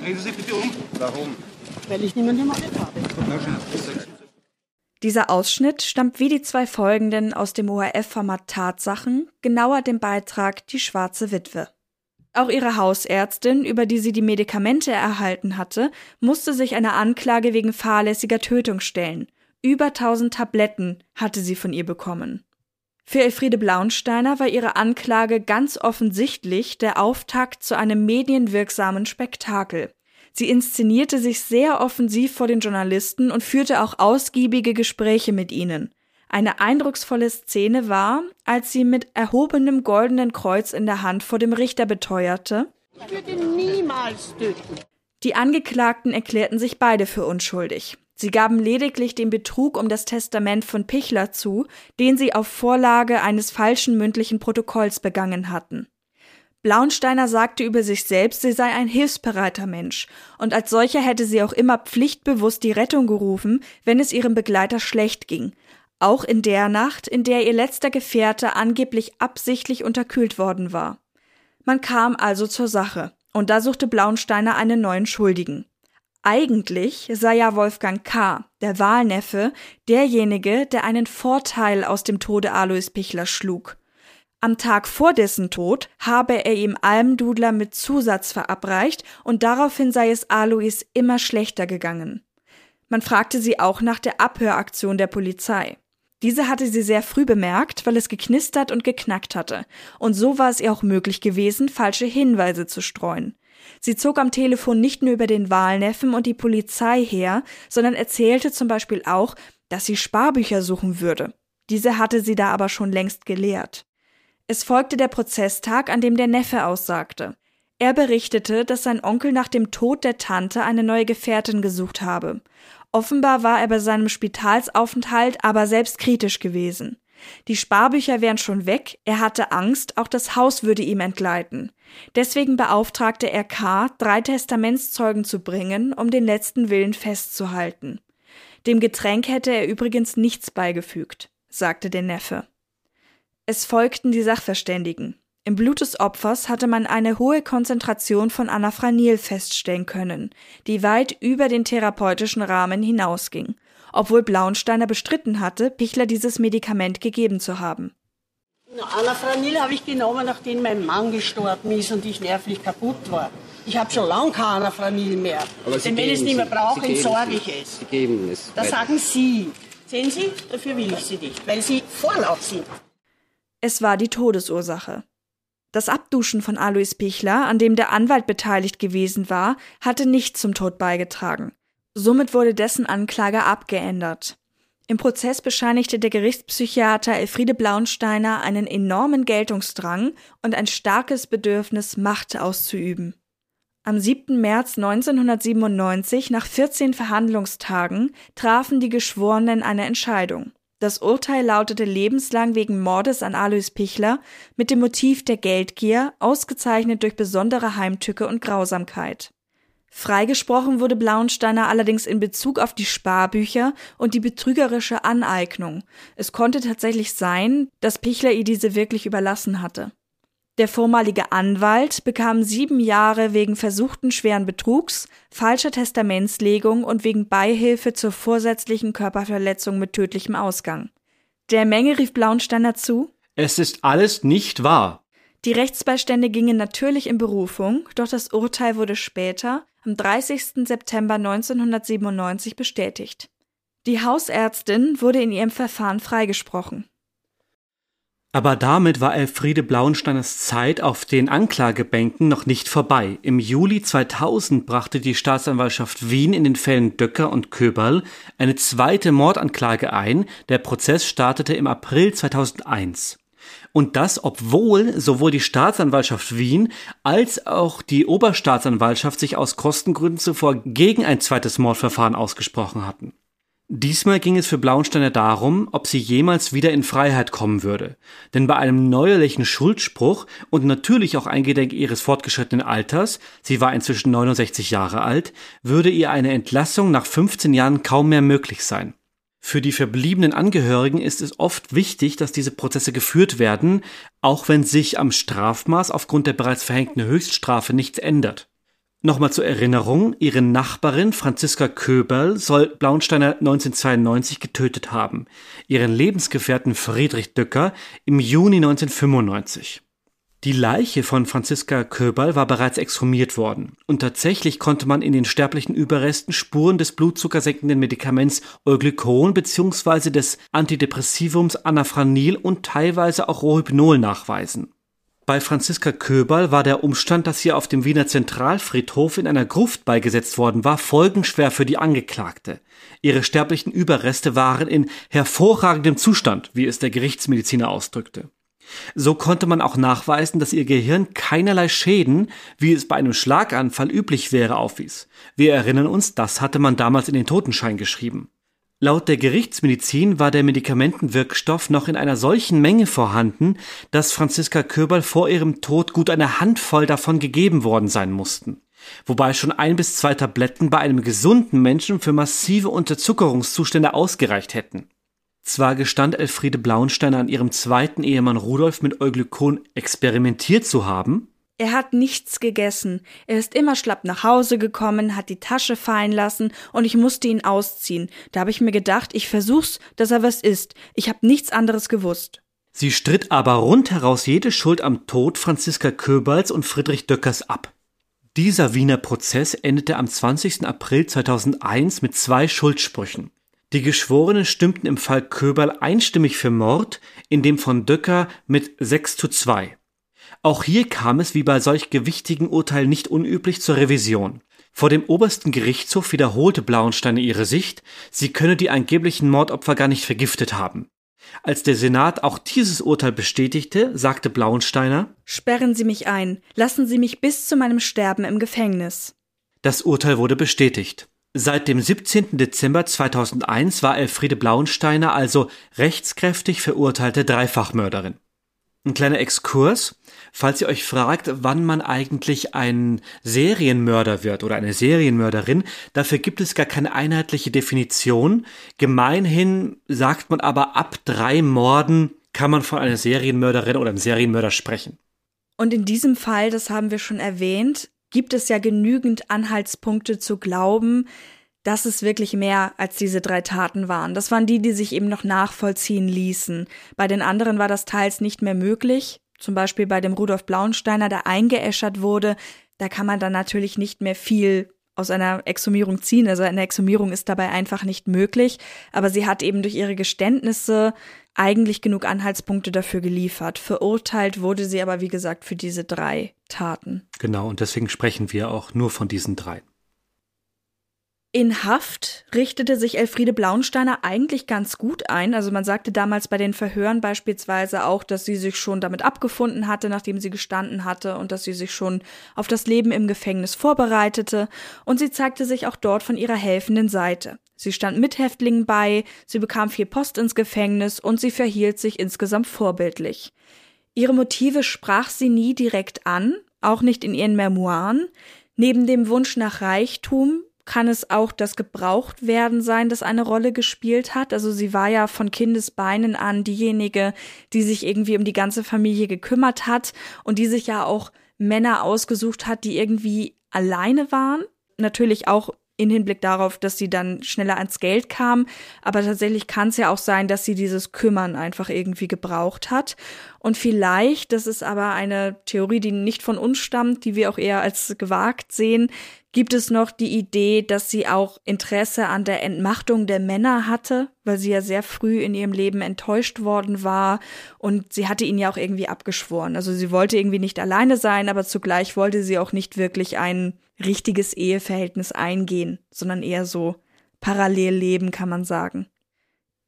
Drehen Sie sich bitte um. Warum? Weil ich niemanden ermordet habe. Dieser Ausschnitt stammt wie die zwei folgenden aus dem ORF-Format Tatsachen, genauer dem Beitrag Die schwarze Witwe. Auch ihre Hausärztin, über die sie die Medikamente erhalten hatte, musste sich einer Anklage wegen fahrlässiger Tötung stellen. Über 1000 Tabletten hatte sie von ihr bekommen. Für Elfriede Blaunsteiner war ihre Anklage ganz offensichtlich der Auftakt zu einem medienwirksamen Spektakel. Sie inszenierte sich sehr offensiv vor den Journalisten und führte auch ausgiebige Gespräche mit ihnen. Eine eindrucksvolle Szene war, als sie mit erhobenem goldenen Kreuz in der Hand vor dem Richter beteuerte, ich würde niemals töten. Die Angeklagten erklärten sich beide für unschuldig. Sie gaben lediglich den Betrug um das Testament von Pichler zu, den sie auf Vorlage eines falschen mündlichen Protokolls begangen hatten. Blaunsteiner sagte über sich selbst, sie sei ein hilfsbereiter Mensch, und als solcher hätte sie auch immer pflichtbewusst die Rettung gerufen, wenn es ihrem Begleiter schlecht ging, auch in der Nacht, in der ihr letzter Gefährte angeblich absichtlich unterkühlt worden war. Man kam also zur Sache, und da suchte Blaunsteiner einen neuen Schuldigen. Eigentlich sei ja Wolfgang K., der Wahlneffe, derjenige, der einen Vorteil aus dem Tode Alois Pichler schlug. Am Tag vor dessen Tod habe er ihm Almdudler mit Zusatz verabreicht und daraufhin sei es Alois immer schlechter gegangen. Man fragte sie auch nach der Abhöraktion der Polizei. Diese hatte sie sehr früh bemerkt, weil es geknistert und geknackt hatte, und so war es ihr auch möglich gewesen, falsche Hinweise zu streuen. Sie zog am Telefon nicht nur über den Wahlneffen und die Polizei her, sondern erzählte zum Beispiel auch, dass sie Sparbücher suchen würde. Diese hatte sie da aber schon längst geleert. Es folgte der Prozesstag, an dem der Neffe aussagte. Er berichtete, dass sein Onkel nach dem Tod der Tante eine neue Gefährtin gesucht habe. Offenbar war er bei seinem Spitalsaufenthalt aber selbst kritisch gewesen. Die Sparbücher wären schon weg, er hatte Angst, auch das Haus würde ihm entgleiten. Deswegen beauftragte er K., drei Testamentszeugen zu bringen, um den letzten Willen festzuhalten. Dem Getränk hätte er übrigens nichts beigefügt, sagte der Neffe. Es folgten die Sachverständigen. Im Blut des Opfers hatte man eine hohe Konzentration von Anafranil feststellen können, die weit über den therapeutischen Rahmen hinausging, obwohl Blaunsteiner bestritten hatte, Pichler dieses Medikament gegeben zu haben. Anafranil habe ich genommen, nachdem mein Mann gestorben ist und ich nervlich kaputt war. Ich habe schon lange kein Anafranil mehr. Aber Denn wenn ich es nicht mehr brauche, entsorge ich es. Sie geben es. Das sagen Sie. Sehen Sie, dafür will ich Sie nicht, weil Sie vorlaut sind. Es war die Todesursache. Das Abduschen von Alois Pichler, an dem der Anwalt beteiligt gewesen war, hatte nicht zum Tod beigetragen. Somit wurde dessen Anklage abgeändert. Im Prozess bescheinigte der Gerichtspsychiater Elfriede Blaunsteiner einen enormen Geltungsdrang und ein starkes Bedürfnis, Macht auszuüben. Am 7. März 1997, nach 14 Verhandlungstagen, trafen die Geschworenen eine Entscheidung. Das Urteil lautete lebenslang wegen Mordes an Alois Pichler mit dem Motiv der Geldgier, ausgezeichnet durch besondere Heimtücke und Grausamkeit. Freigesprochen wurde Blaunsteiner allerdings in Bezug auf die Sparbücher und die betrügerische Aneignung. Es konnte tatsächlich sein, dass Pichler ihr diese wirklich überlassen hatte. Der vormalige Anwalt bekam sieben Jahre wegen versuchten schweren Betrugs, falscher Testamentslegung und wegen Beihilfe zur vorsätzlichen Körperverletzung mit tödlichem Ausgang. Der Menge rief Blaunsteiner zu Es ist alles nicht wahr. Die Rechtsbeistände gingen natürlich in Berufung, doch das Urteil wurde später, am 30. September 1997, bestätigt. Die Hausärztin wurde in ihrem Verfahren freigesprochen. Aber damit war Elfriede Blauensteiners Zeit auf den Anklagebänken noch nicht vorbei. Im Juli 2000 brachte die Staatsanwaltschaft Wien in den Fällen Döcker und Köberl eine zweite Mordanklage ein. Der Prozess startete im April 2001. Und das, obwohl sowohl die Staatsanwaltschaft Wien als auch die Oberstaatsanwaltschaft sich aus Kostengründen zuvor gegen ein zweites Mordverfahren ausgesprochen hatten. Diesmal ging es für Blauensteiner darum, ob sie jemals wieder in Freiheit kommen würde. Denn bei einem neuerlichen Schuldspruch und natürlich auch eingedenk ihres fortgeschrittenen Alters, sie war inzwischen 69 Jahre alt, würde ihr eine Entlassung nach 15 Jahren kaum mehr möglich sein. Für die verbliebenen Angehörigen ist es oft wichtig, dass diese Prozesse geführt werden, auch wenn sich am Strafmaß aufgrund der bereits verhängten Höchststrafe nichts ändert. Nochmal zur Erinnerung, ihre Nachbarin Franziska Köberl soll Blaunsteiner 1992 getötet haben, ihren Lebensgefährten Friedrich Döcker im Juni 1995. Die Leiche von Franziska Köberl war bereits exhumiert worden und tatsächlich konnte man in den sterblichen Überresten Spuren des blutzuckersenkenden Medikaments Euglykon bzw. des Antidepressivums Anafranil und teilweise auch Rohypnol nachweisen. Bei Franziska Köberl war der Umstand, dass sie auf dem Wiener Zentralfriedhof in einer Gruft beigesetzt worden war, folgenschwer für die Angeklagte. Ihre sterblichen Überreste waren in hervorragendem Zustand, wie es der Gerichtsmediziner ausdrückte. So konnte man auch nachweisen, dass ihr Gehirn keinerlei Schäden, wie es bei einem Schlaganfall üblich wäre, aufwies. Wir erinnern uns, das hatte man damals in den Totenschein geschrieben. Laut der Gerichtsmedizin war der Medikamentenwirkstoff noch in einer solchen Menge vorhanden, dass Franziska Köberl vor ihrem Tod gut eine Handvoll davon gegeben worden sein mussten. Wobei schon ein bis zwei Tabletten bei einem gesunden Menschen für massive Unterzuckerungszustände ausgereicht hätten. Zwar gestand Elfriede Blaunsteiner an ihrem zweiten Ehemann Rudolf mit Euglykon experimentiert zu haben, er hat nichts gegessen. Er ist immer schlapp nach Hause gekommen, hat die Tasche fallen lassen und ich musste ihn ausziehen. Da habe ich mir gedacht, ich versuch's, dass er was isst. Ich habe nichts anderes gewusst. Sie stritt aber rundheraus jede Schuld am Tod Franziska Köberls und Friedrich Döckers ab. Dieser Wiener Prozess endete am 20. April 2001 mit zwei Schuldsprüchen. Die Geschworenen stimmten im Fall Köberl einstimmig für Mord, in dem von Döcker mit 6 zu 2. Auch hier kam es wie bei solch gewichtigen Urteilen nicht unüblich zur Revision. Vor dem obersten Gerichtshof wiederholte Blauenstein ihre Sicht, sie könne die angeblichen Mordopfer gar nicht vergiftet haben. Als der Senat auch dieses Urteil bestätigte, sagte Blauensteiner Sperren Sie mich ein, lassen Sie mich bis zu meinem Sterben im Gefängnis. Das Urteil wurde bestätigt. Seit dem 17. Dezember 2001 war Elfriede Blauensteiner also rechtskräftig verurteilte Dreifachmörderin. Ein kleiner Exkurs. Falls ihr euch fragt, wann man eigentlich ein Serienmörder wird oder eine Serienmörderin, dafür gibt es gar keine einheitliche Definition. Gemeinhin sagt man aber, ab drei Morden kann man von einer Serienmörderin oder einem Serienmörder sprechen. Und in diesem Fall, das haben wir schon erwähnt, gibt es ja genügend Anhaltspunkte zu glauben, dass es wirklich mehr als diese drei Taten waren. Das waren die, die sich eben noch nachvollziehen ließen. Bei den anderen war das teils nicht mehr möglich. Zum Beispiel bei dem Rudolf Blauensteiner, der eingeäschert wurde. Da kann man dann natürlich nicht mehr viel aus einer Exhumierung ziehen. Also eine Exhumierung ist dabei einfach nicht möglich. Aber sie hat eben durch ihre Geständnisse eigentlich genug Anhaltspunkte dafür geliefert. Verurteilt wurde sie aber, wie gesagt, für diese drei Taten. Genau, und deswegen sprechen wir auch nur von diesen drei. In Haft richtete sich Elfriede Blaunsteiner eigentlich ganz gut ein. Also man sagte damals bei den Verhören beispielsweise auch, dass sie sich schon damit abgefunden hatte, nachdem sie gestanden hatte und dass sie sich schon auf das Leben im Gefängnis vorbereitete. Und sie zeigte sich auch dort von ihrer helfenden Seite. Sie stand Mithäftlingen bei, sie bekam viel Post ins Gefängnis und sie verhielt sich insgesamt vorbildlich. Ihre Motive sprach sie nie direkt an, auch nicht in ihren Memoiren. Neben dem Wunsch nach Reichtum kann es auch das Gebrauchtwerden sein, das eine Rolle gespielt hat. Also sie war ja von Kindesbeinen an diejenige, die sich irgendwie um die ganze Familie gekümmert hat und die sich ja auch Männer ausgesucht hat, die irgendwie alleine waren. Natürlich auch in Hinblick darauf, dass sie dann schneller ans Geld kam. Aber tatsächlich kann es ja auch sein, dass sie dieses Kümmern einfach irgendwie gebraucht hat. Und vielleicht, das ist aber eine Theorie, die nicht von uns stammt, die wir auch eher als gewagt sehen, gibt es noch die Idee, dass sie auch Interesse an der Entmachtung der Männer hatte, weil sie ja sehr früh in ihrem Leben enttäuscht worden war und sie hatte ihn ja auch irgendwie abgeschworen. Also sie wollte irgendwie nicht alleine sein, aber zugleich wollte sie auch nicht wirklich ein richtiges Eheverhältnis eingehen, sondern eher so parallel leben, kann man sagen.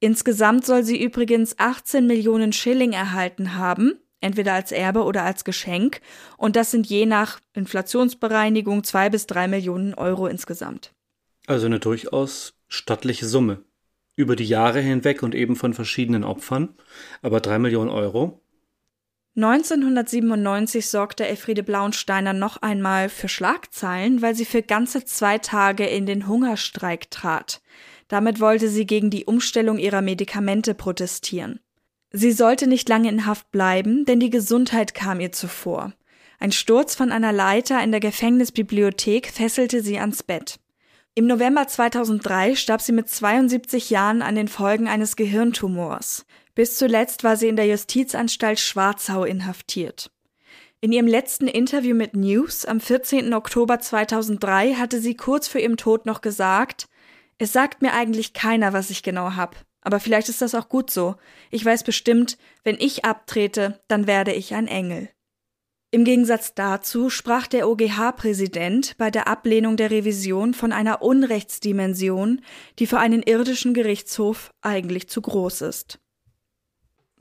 Insgesamt soll sie übrigens 18 Millionen Schilling erhalten haben, entweder als Erbe oder als Geschenk, und das sind je nach Inflationsbereinigung zwei bis drei Millionen Euro insgesamt. Also eine durchaus stattliche Summe. Über die Jahre hinweg und eben von verschiedenen Opfern, aber drei Millionen Euro. 1997 sorgte Elfriede Blaunsteiner noch einmal für Schlagzeilen, weil sie für ganze zwei Tage in den Hungerstreik trat. Damit wollte sie gegen die Umstellung ihrer Medikamente protestieren. Sie sollte nicht lange in Haft bleiben, denn die Gesundheit kam ihr zuvor. Ein Sturz von einer Leiter in der Gefängnisbibliothek fesselte sie ans Bett. Im November 2003 starb sie mit 72 Jahren an den Folgen eines Gehirntumors. Bis zuletzt war sie in der Justizanstalt Schwarzau inhaftiert. In ihrem letzten Interview mit News am 14. Oktober 2003 hatte sie kurz vor ihrem Tod noch gesagt, es sagt mir eigentlich keiner, was ich genau hab. Aber vielleicht ist das auch gut so. Ich weiß bestimmt, wenn ich abtrete, dann werde ich ein Engel. Im Gegensatz dazu sprach der OGH-Präsident bei der Ablehnung der Revision von einer Unrechtsdimension, die für einen irdischen Gerichtshof eigentlich zu groß ist.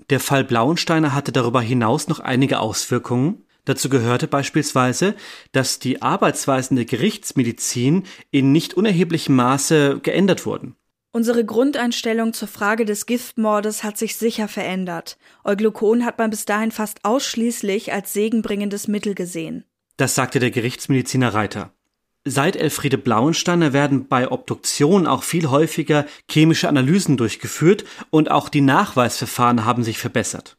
Der Fall Blauensteiner hatte darüber hinaus noch einige Auswirkungen. Dazu gehörte beispielsweise, dass die Arbeitsweisen der Gerichtsmedizin in nicht unerheblichem Maße geändert wurden. Unsere Grundeinstellung zur Frage des Giftmordes hat sich sicher verändert. Euglukon hat man bis dahin fast ausschließlich als segenbringendes Mittel gesehen. Das sagte der Gerichtsmediziner Reiter. Seit Elfriede Blauensteiner werden bei Obduktion auch viel häufiger chemische Analysen durchgeführt und auch die Nachweisverfahren haben sich verbessert.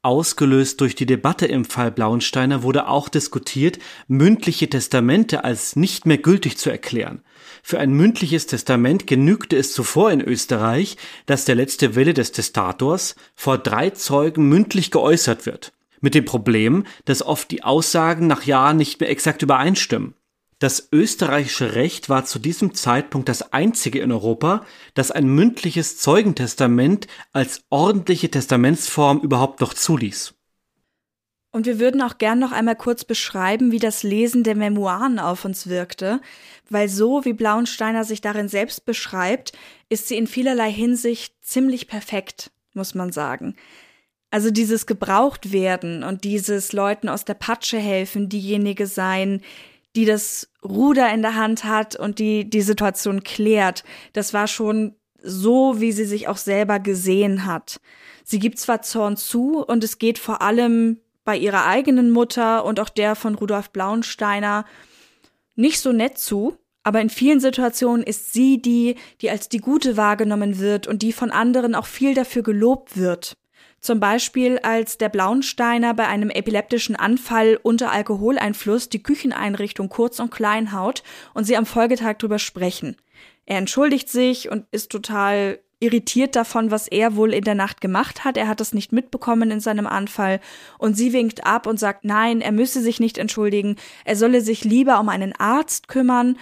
Ausgelöst durch die Debatte im Fall Blauensteiner wurde auch diskutiert, mündliche Testamente als nicht mehr gültig zu erklären. Für ein mündliches Testament genügte es zuvor in Österreich, dass der letzte Wille des Testators vor drei Zeugen mündlich geäußert wird. Mit dem Problem, dass oft die Aussagen nach Jahren nicht mehr exakt übereinstimmen. Das österreichische Recht war zu diesem Zeitpunkt das einzige in Europa, das ein mündliches Zeugentestament als ordentliche Testamentsform überhaupt noch zuließ. Und wir würden auch gern noch einmal kurz beschreiben, wie das Lesen der Memoiren auf uns wirkte, weil so wie Blauensteiner sich darin selbst beschreibt, ist sie in vielerlei Hinsicht ziemlich perfekt, muss man sagen. Also dieses gebraucht werden und dieses Leuten aus der Patsche helfen, diejenige sein, die das Ruder in der Hand hat und die die Situation klärt. Das war schon so, wie sie sich auch selber gesehen hat. Sie gibt zwar Zorn zu und es geht vor allem bei ihrer eigenen Mutter und auch der von Rudolf Blauensteiner nicht so nett zu, aber in vielen Situationen ist sie die, die als die Gute wahrgenommen wird und die von anderen auch viel dafür gelobt wird. Zum Beispiel, als der Blauensteiner bei einem epileptischen Anfall unter Alkoholeinfluss die Kücheneinrichtung kurz und klein haut und sie am Folgetag drüber sprechen. Er entschuldigt sich und ist total irritiert davon, was er wohl in der Nacht gemacht hat. Er hat es nicht mitbekommen in seinem Anfall. Und sie winkt ab und sagt, nein, er müsse sich nicht entschuldigen. Er solle sich lieber um einen Arzt kümmern.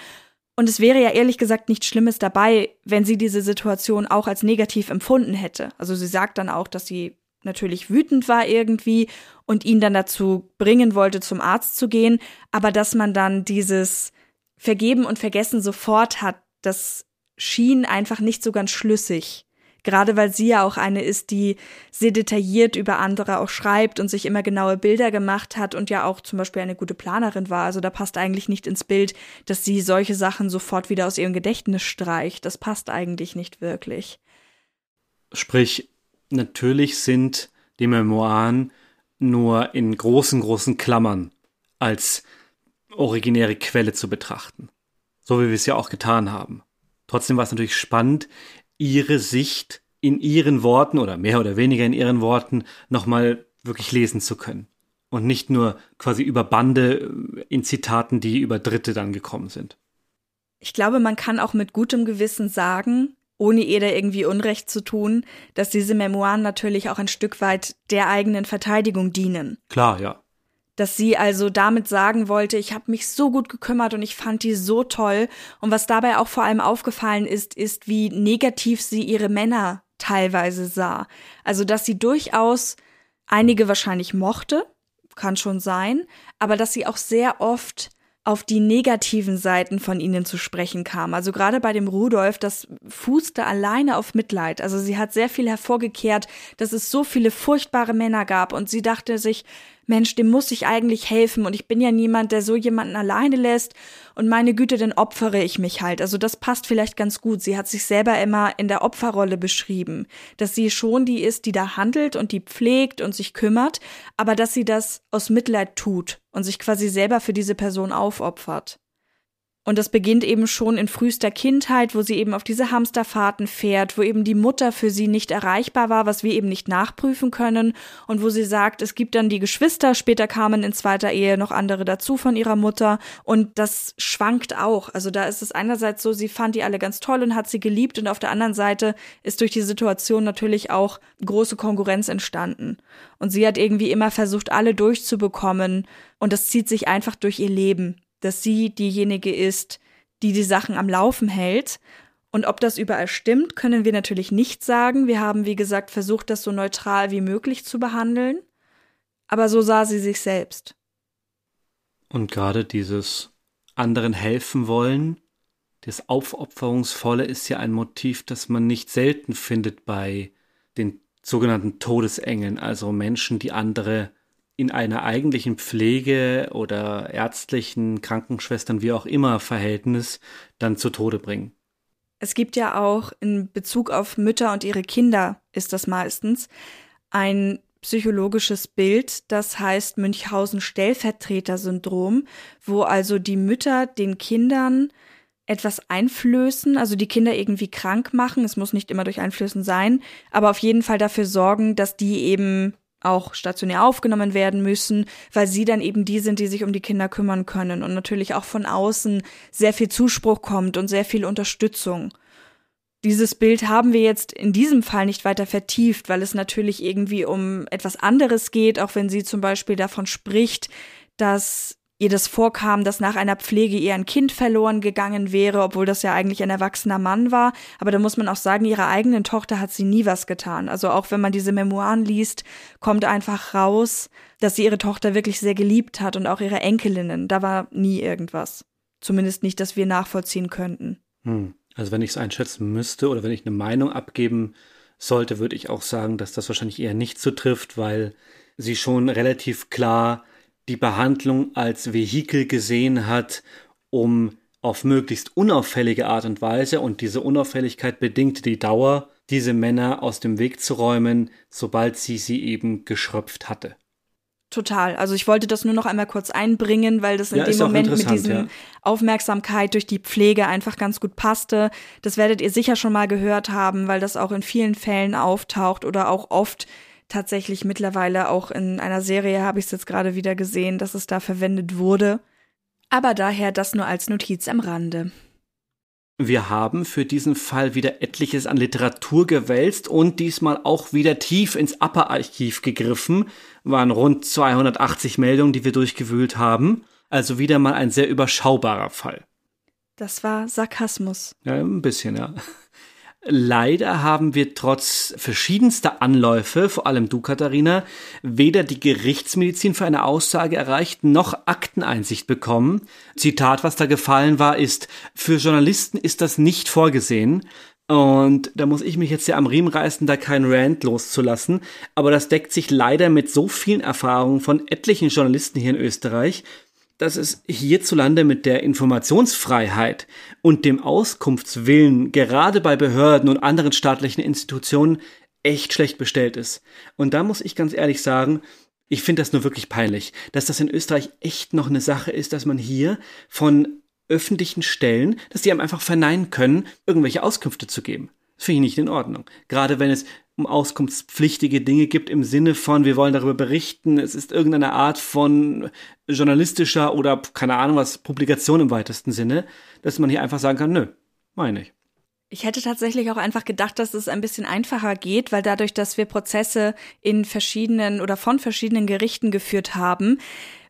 Und es wäre ja ehrlich gesagt nichts Schlimmes dabei, wenn sie diese Situation auch als negativ empfunden hätte. Also sie sagt dann auch, dass sie natürlich wütend war irgendwie und ihn dann dazu bringen wollte, zum Arzt zu gehen, aber dass man dann dieses Vergeben und Vergessen sofort hat, das schien einfach nicht so ganz schlüssig. Gerade weil sie ja auch eine ist, die sehr detailliert über andere auch schreibt und sich immer genaue Bilder gemacht hat und ja auch zum Beispiel eine gute Planerin war. Also da passt eigentlich nicht ins Bild, dass sie solche Sachen sofort wieder aus ihrem Gedächtnis streicht. Das passt eigentlich nicht wirklich. Sprich, natürlich sind die Memoiren nur in großen, großen Klammern als originäre Quelle zu betrachten. So wie wir es ja auch getan haben. Trotzdem war es natürlich spannend, ihre Sicht in ihren Worten oder mehr oder weniger in ihren Worten nochmal wirklich lesen zu können. Und nicht nur quasi über Bande in Zitaten, die über Dritte dann gekommen sind. Ich glaube, man kann auch mit gutem Gewissen sagen, ohne ihr da irgendwie Unrecht zu tun, dass diese Memoiren natürlich auch ein Stück weit der eigenen Verteidigung dienen. Klar, ja. Dass sie also damit sagen wollte, ich habe mich so gut gekümmert und ich fand die so toll. Und was dabei auch vor allem aufgefallen ist, ist, wie negativ sie ihre Männer teilweise sah. Also, dass sie durchaus einige wahrscheinlich mochte, kann schon sein, aber dass sie auch sehr oft auf die negativen Seiten von ihnen zu sprechen kam. Also gerade bei dem Rudolf, das fußte alleine auf Mitleid. Also sie hat sehr viel hervorgekehrt, dass es so viele furchtbare Männer gab und sie dachte sich, Mensch, dem muss ich eigentlich helfen und ich bin ja niemand, der so jemanden alleine lässt und meine Güte, dann opfere ich mich halt. Also das passt vielleicht ganz gut. Sie hat sich selber immer in der Opferrolle beschrieben, dass sie schon die ist, die da handelt und die pflegt und sich kümmert, aber dass sie das aus Mitleid tut und sich quasi selber für diese Person aufopfert. Und das beginnt eben schon in frühester Kindheit, wo sie eben auf diese Hamsterfahrten fährt, wo eben die Mutter für sie nicht erreichbar war, was wir eben nicht nachprüfen können. Und wo sie sagt, es gibt dann die Geschwister, später kamen in zweiter Ehe noch andere dazu von ihrer Mutter. Und das schwankt auch. Also da ist es einerseits so, sie fand die alle ganz toll und hat sie geliebt. Und auf der anderen Seite ist durch die Situation natürlich auch große Konkurrenz entstanden. Und sie hat irgendwie immer versucht, alle durchzubekommen. Und das zieht sich einfach durch ihr Leben dass sie diejenige ist, die die Sachen am Laufen hält. Und ob das überall stimmt, können wir natürlich nicht sagen. Wir haben, wie gesagt, versucht, das so neutral wie möglich zu behandeln. Aber so sah sie sich selbst. Und gerade dieses anderen helfen wollen, das Aufopferungsvolle ist ja ein Motiv, das man nicht selten findet bei den sogenannten Todesengeln, also Menschen, die andere in einer eigentlichen Pflege oder ärztlichen Krankenschwestern, wie auch immer, Verhältnis dann zu Tode bringen. Es gibt ja auch in Bezug auf Mütter und ihre Kinder ist das meistens ein psychologisches Bild, das heißt Münchhausen-Stellvertreter-Syndrom, wo also die Mütter den Kindern etwas einflößen, also die Kinder irgendwie krank machen. Es muss nicht immer durch Einflößen sein, aber auf jeden Fall dafür sorgen, dass die eben auch stationär aufgenommen werden müssen, weil sie dann eben die sind, die sich um die Kinder kümmern können und natürlich auch von außen sehr viel Zuspruch kommt und sehr viel Unterstützung. Dieses Bild haben wir jetzt in diesem Fall nicht weiter vertieft, weil es natürlich irgendwie um etwas anderes geht, auch wenn sie zum Beispiel davon spricht, dass ihr das vorkam, dass nach einer Pflege ihr ein Kind verloren gegangen wäre, obwohl das ja eigentlich ein erwachsener Mann war. Aber da muss man auch sagen, ihrer eigenen Tochter hat sie nie was getan. Also auch wenn man diese Memoiren liest, kommt einfach raus, dass sie ihre Tochter wirklich sehr geliebt hat und auch ihre Enkelinnen. Da war nie irgendwas. Zumindest nicht, dass wir nachvollziehen könnten. Hm. Also wenn ich es einschätzen müsste oder wenn ich eine Meinung abgeben sollte, würde ich auch sagen, dass das wahrscheinlich eher nicht zutrifft, weil sie schon relativ klar die Behandlung als Vehikel gesehen hat, um auf möglichst unauffällige Art und Weise und diese Unauffälligkeit bedingte die Dauer, diese Männer aus dem Weg zu räumen, sobald sie sie eben geschröpft hatte. Total. Also ich wollte das nur noch einmal kurz einbringen, weil das in ja, dem Moment mit diesem ja. Aufmerksamkeit durch die Pflege einfach ganz gut passte. Das werdet ihr sicher schon mal gehört haben, weil das auch in vielen Fällen auftaucht oder auch oft tatsächlich mittlerweile auch in einer Serie habe ich es jetzt gerade wieder gesehen, dass es da verwendet wurde. Aber daher das nur als Notiz am Rande. Wir haben für diesen Fall wieder etliches an Literatur gewälzt und diesmal auch wieder tief ins Upper-Archiv gegriffen. Waren rund 280 Meldungen, die wir durchgewühlt haben. Also wieder mal ein sehr überschaubarer Fall. Das war Sarkasmus. Ja, ein bisschen, ja. Leider haben wir trotz verschiedenster Anläufe, vor allem du, Katharina, weder die Gerichtsmedizin für eine Aussage erreicht, noch Akteneinsicht bekommen. Zitat, was da gefallen war, ist, für Journalisten ist das nicht vorgesehen. Und da muss ich mich jetzt ja am Riemen reißen, da kein Rant loszulassen. Aber das deckt sich leider mit so vielen Erfahrungen von etlichen Journalisten hier in Österreich, dass es hierzulande mit der Informationsfreiheit und dem Auskunftswillen gerade bei Behörden und anderen staatlichen Institutionen echt schlecht bestellt ist. Und da muss ich ganz ehrlich sagen, ich finde das nur wirklich peinlich, dass das in Österreich echt noch eine Sache ist, dass man hier von öffentlichen Stellen, dass die einem einfach verneinen können, irgendwelche Auskünfte zu geben. Das finde ich nicht in Ordnung. Gerade wenn es um auskunftspflichtige Dinge gibt im Sinne von, wir wollen darüber berichten, es ist irgendeine Art von journalistischer oder keine Ahnung was, Publikation im weitesten Sinne, dass man hier einfach sagen kann, nö, meine ich. Ich hätte tatsächlich auch einfach gedacht, dass es ein bisschen einfacher geht, weil dadurch, dass wir Prozesse in verschiedenen oder von verschiedenen Gerichten geführt haben,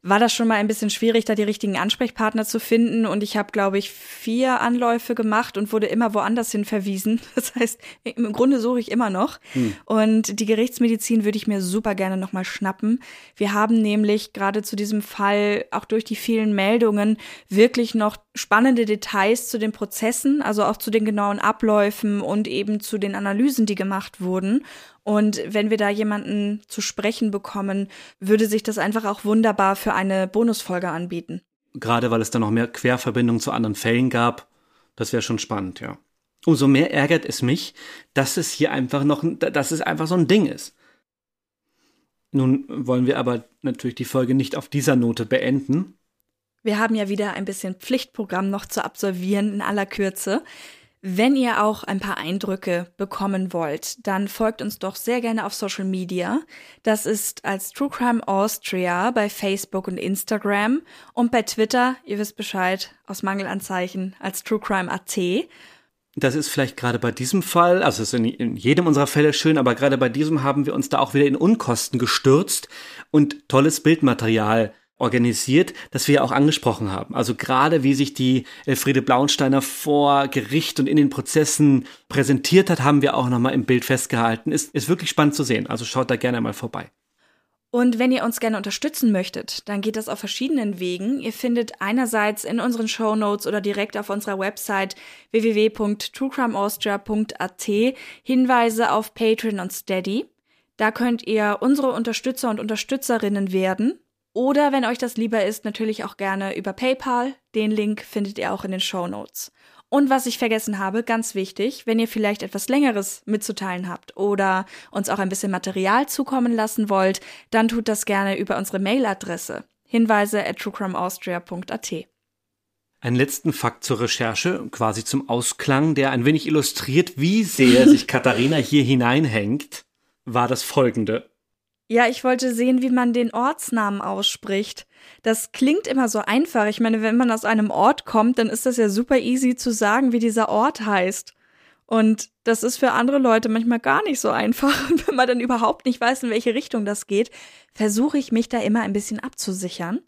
war das schon mal ein bisschen schwierig, da die richtigen Ansprechpartner zu finden. Und ich habe, glaube ich, vier Anläufe gemacht und wurde immer woanders hin verwiesen. Das heißt, im Grunde suche ich immer noch. Hm. Und die Gerichtsmedizin würde ich mir super gerne nochmal schnappen. Wir haben nämlich gerade zu diesem Fall auch durch die vielen Meldungen wirklich noch spannende Details zu den Prozessen, also auch zu den genauen Abläufen und eben zu den Analysen, die gemacht wurden. Und wenn wir da jemanden zu sprechen bekommen, würde sich das einfach auch wunderbar für eine Bonusfolge anbieten. Gerade weil es da noch mehr Querverbindungen zu anderen Fällen gab. Das wäre schon spannend, ja. Umso mehr ärgert es mich, dass es hier einfach noch, dass es einfach so ein Ding ist. Nun wollen wir aber natürlich die Folge nicht auf dieser Note beenden. Wir haben ja wieder ein bisschen Pflichtprogramm noch zu absolvieren in aller Kürze. Wenn ihr auch ein paar Eindrücke bekommen wollt, dann folgt uns doch sehr gerne auf Social Media. Das ist als True Crime Austria bei Facebook und Instagram und bei Twitter, ihr wisst Bescheid, aus Mangelanzeichen als True Crime AT. Das ist vielleicht gerade bei diesem Fall, also es ist in, in, jedem unserer Fälle schön, aber gerade bei diesem haben wir uns da auch wieder in Unkosten gestürzt und tolles Bildmaterial organisiert, das wir ja auch angesprochen haben. Also gerade wie sich die Elfriede Blaunsteiner vor Gericht und in den Prozessen präsentiert hat, haben wir auch nochmal im Bild festgehalten. Ist, ist wirklich spannend zu sehen. Also schaut da gerne mal vorbei. Und wenn ihr uns gerne unterstützen möchtet, dann geht das auf verschiedenen Wegen. Ihr findet einerseits in unseren Show Notes oder direkt auf unserer Website www.truecrimeaustria.at Hinweise auf Patreon und Steady. Da könnt ihr unsere Unterstützer und Unterstützerinnen werden oder wenn euch das lieber ist, natürlich auch gerne über PayPal. Den Link findet ihr auch in den Show Notes. Und was ich vergessen habe, ganz wichtig, wenn ihr vielleicht etwas längeres mitzuteilen habt oder uns auch ein bisschen Material zukommen lassen wollt, dann tut das gerne über unsere Mailadresse hinweise at truecrimeaustria.at. Einen letzten Fakt zur Recherche, quasi zum Ausklang, der ein wenig illustriert, wie sehr sich Katharina hier hineinhängt, war das folgende. Ja, ich wollte sehen, wie man den Ortsnamen ausspricht. Das klingt immer so einfach. Ich meine, wenn man aus einem Ort kommt, dann ist das ja super easy zu sagen, wie dieser Ort heißt. Und das ist für andere Leute manchmal gar nicht so einfach. Und wenn man dann überhaupt nicht weiß, in welche Richtung das geht, versuche ich mich da immer ein bisschen abzusichern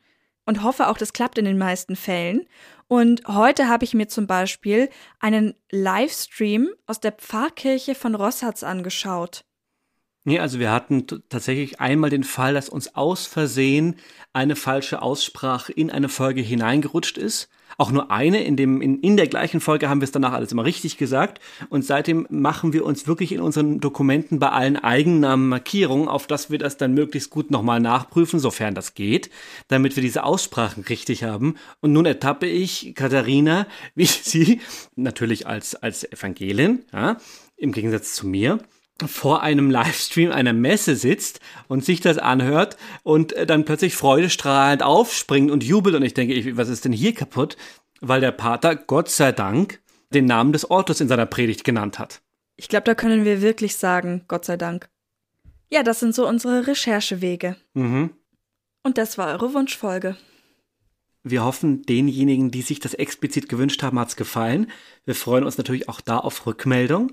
und hoffe auch, das klappt in den meisten Fällen. Und heute habe ich mir zum Beispiel einen Livestream aus der Pfarrkirche von Rossatz angeschaut. Nee, also wir hatten tatsächlich einmal den Fall, dass uns aus Versehen eine falsche Aussprache in eine Folge hineingerutscht ist. Auch nur eine, in, dem, in, in der gleichen Folge haben wir es danach alles immer richtig gesagt. Und seitdem machen wir uns wirklich in unseren Dokumenten bei allen Eigennamen Markierungen, auf dass wir das dann möglichst gut nochmal nachprüfen, sofern das geht, damit wir diese Aussprachen richtig haben. Und nun ertappe ich Katharina, wie sie natürlich als, als Evangelin, ja, im Gegensatz zu mir, vor einem Livestream einer Messe sitzt und sich das anhört und äh, dann plötzlich freudestrahlend aufspringt und jubelt und ich denke, ich, was ist denn hier kaputt? Weil der Pater, Gott sei Dank, den Namen des Ortes in seiner Predigt genannt hat. Ich glaube, da können wir wirklich sagen, Gott sei Dank. Ja, das sind so unsere Recherchewege. Mhm. Und das war eure Wunschfolge. Wir hoffen, denjenigen, die sich das explizit gewünscht haben, hat's gefallen. Wir freuen uns natürlich auch da auf Rückmeldung.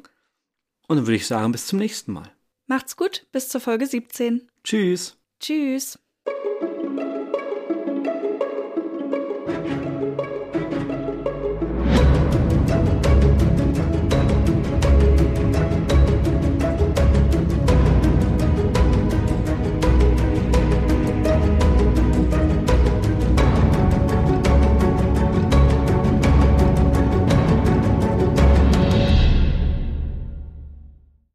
Und dann würde ich sagen, bis zum nächsten Mal. Macht's gut, bis zur Folge 17. Tschüss. Tschüss.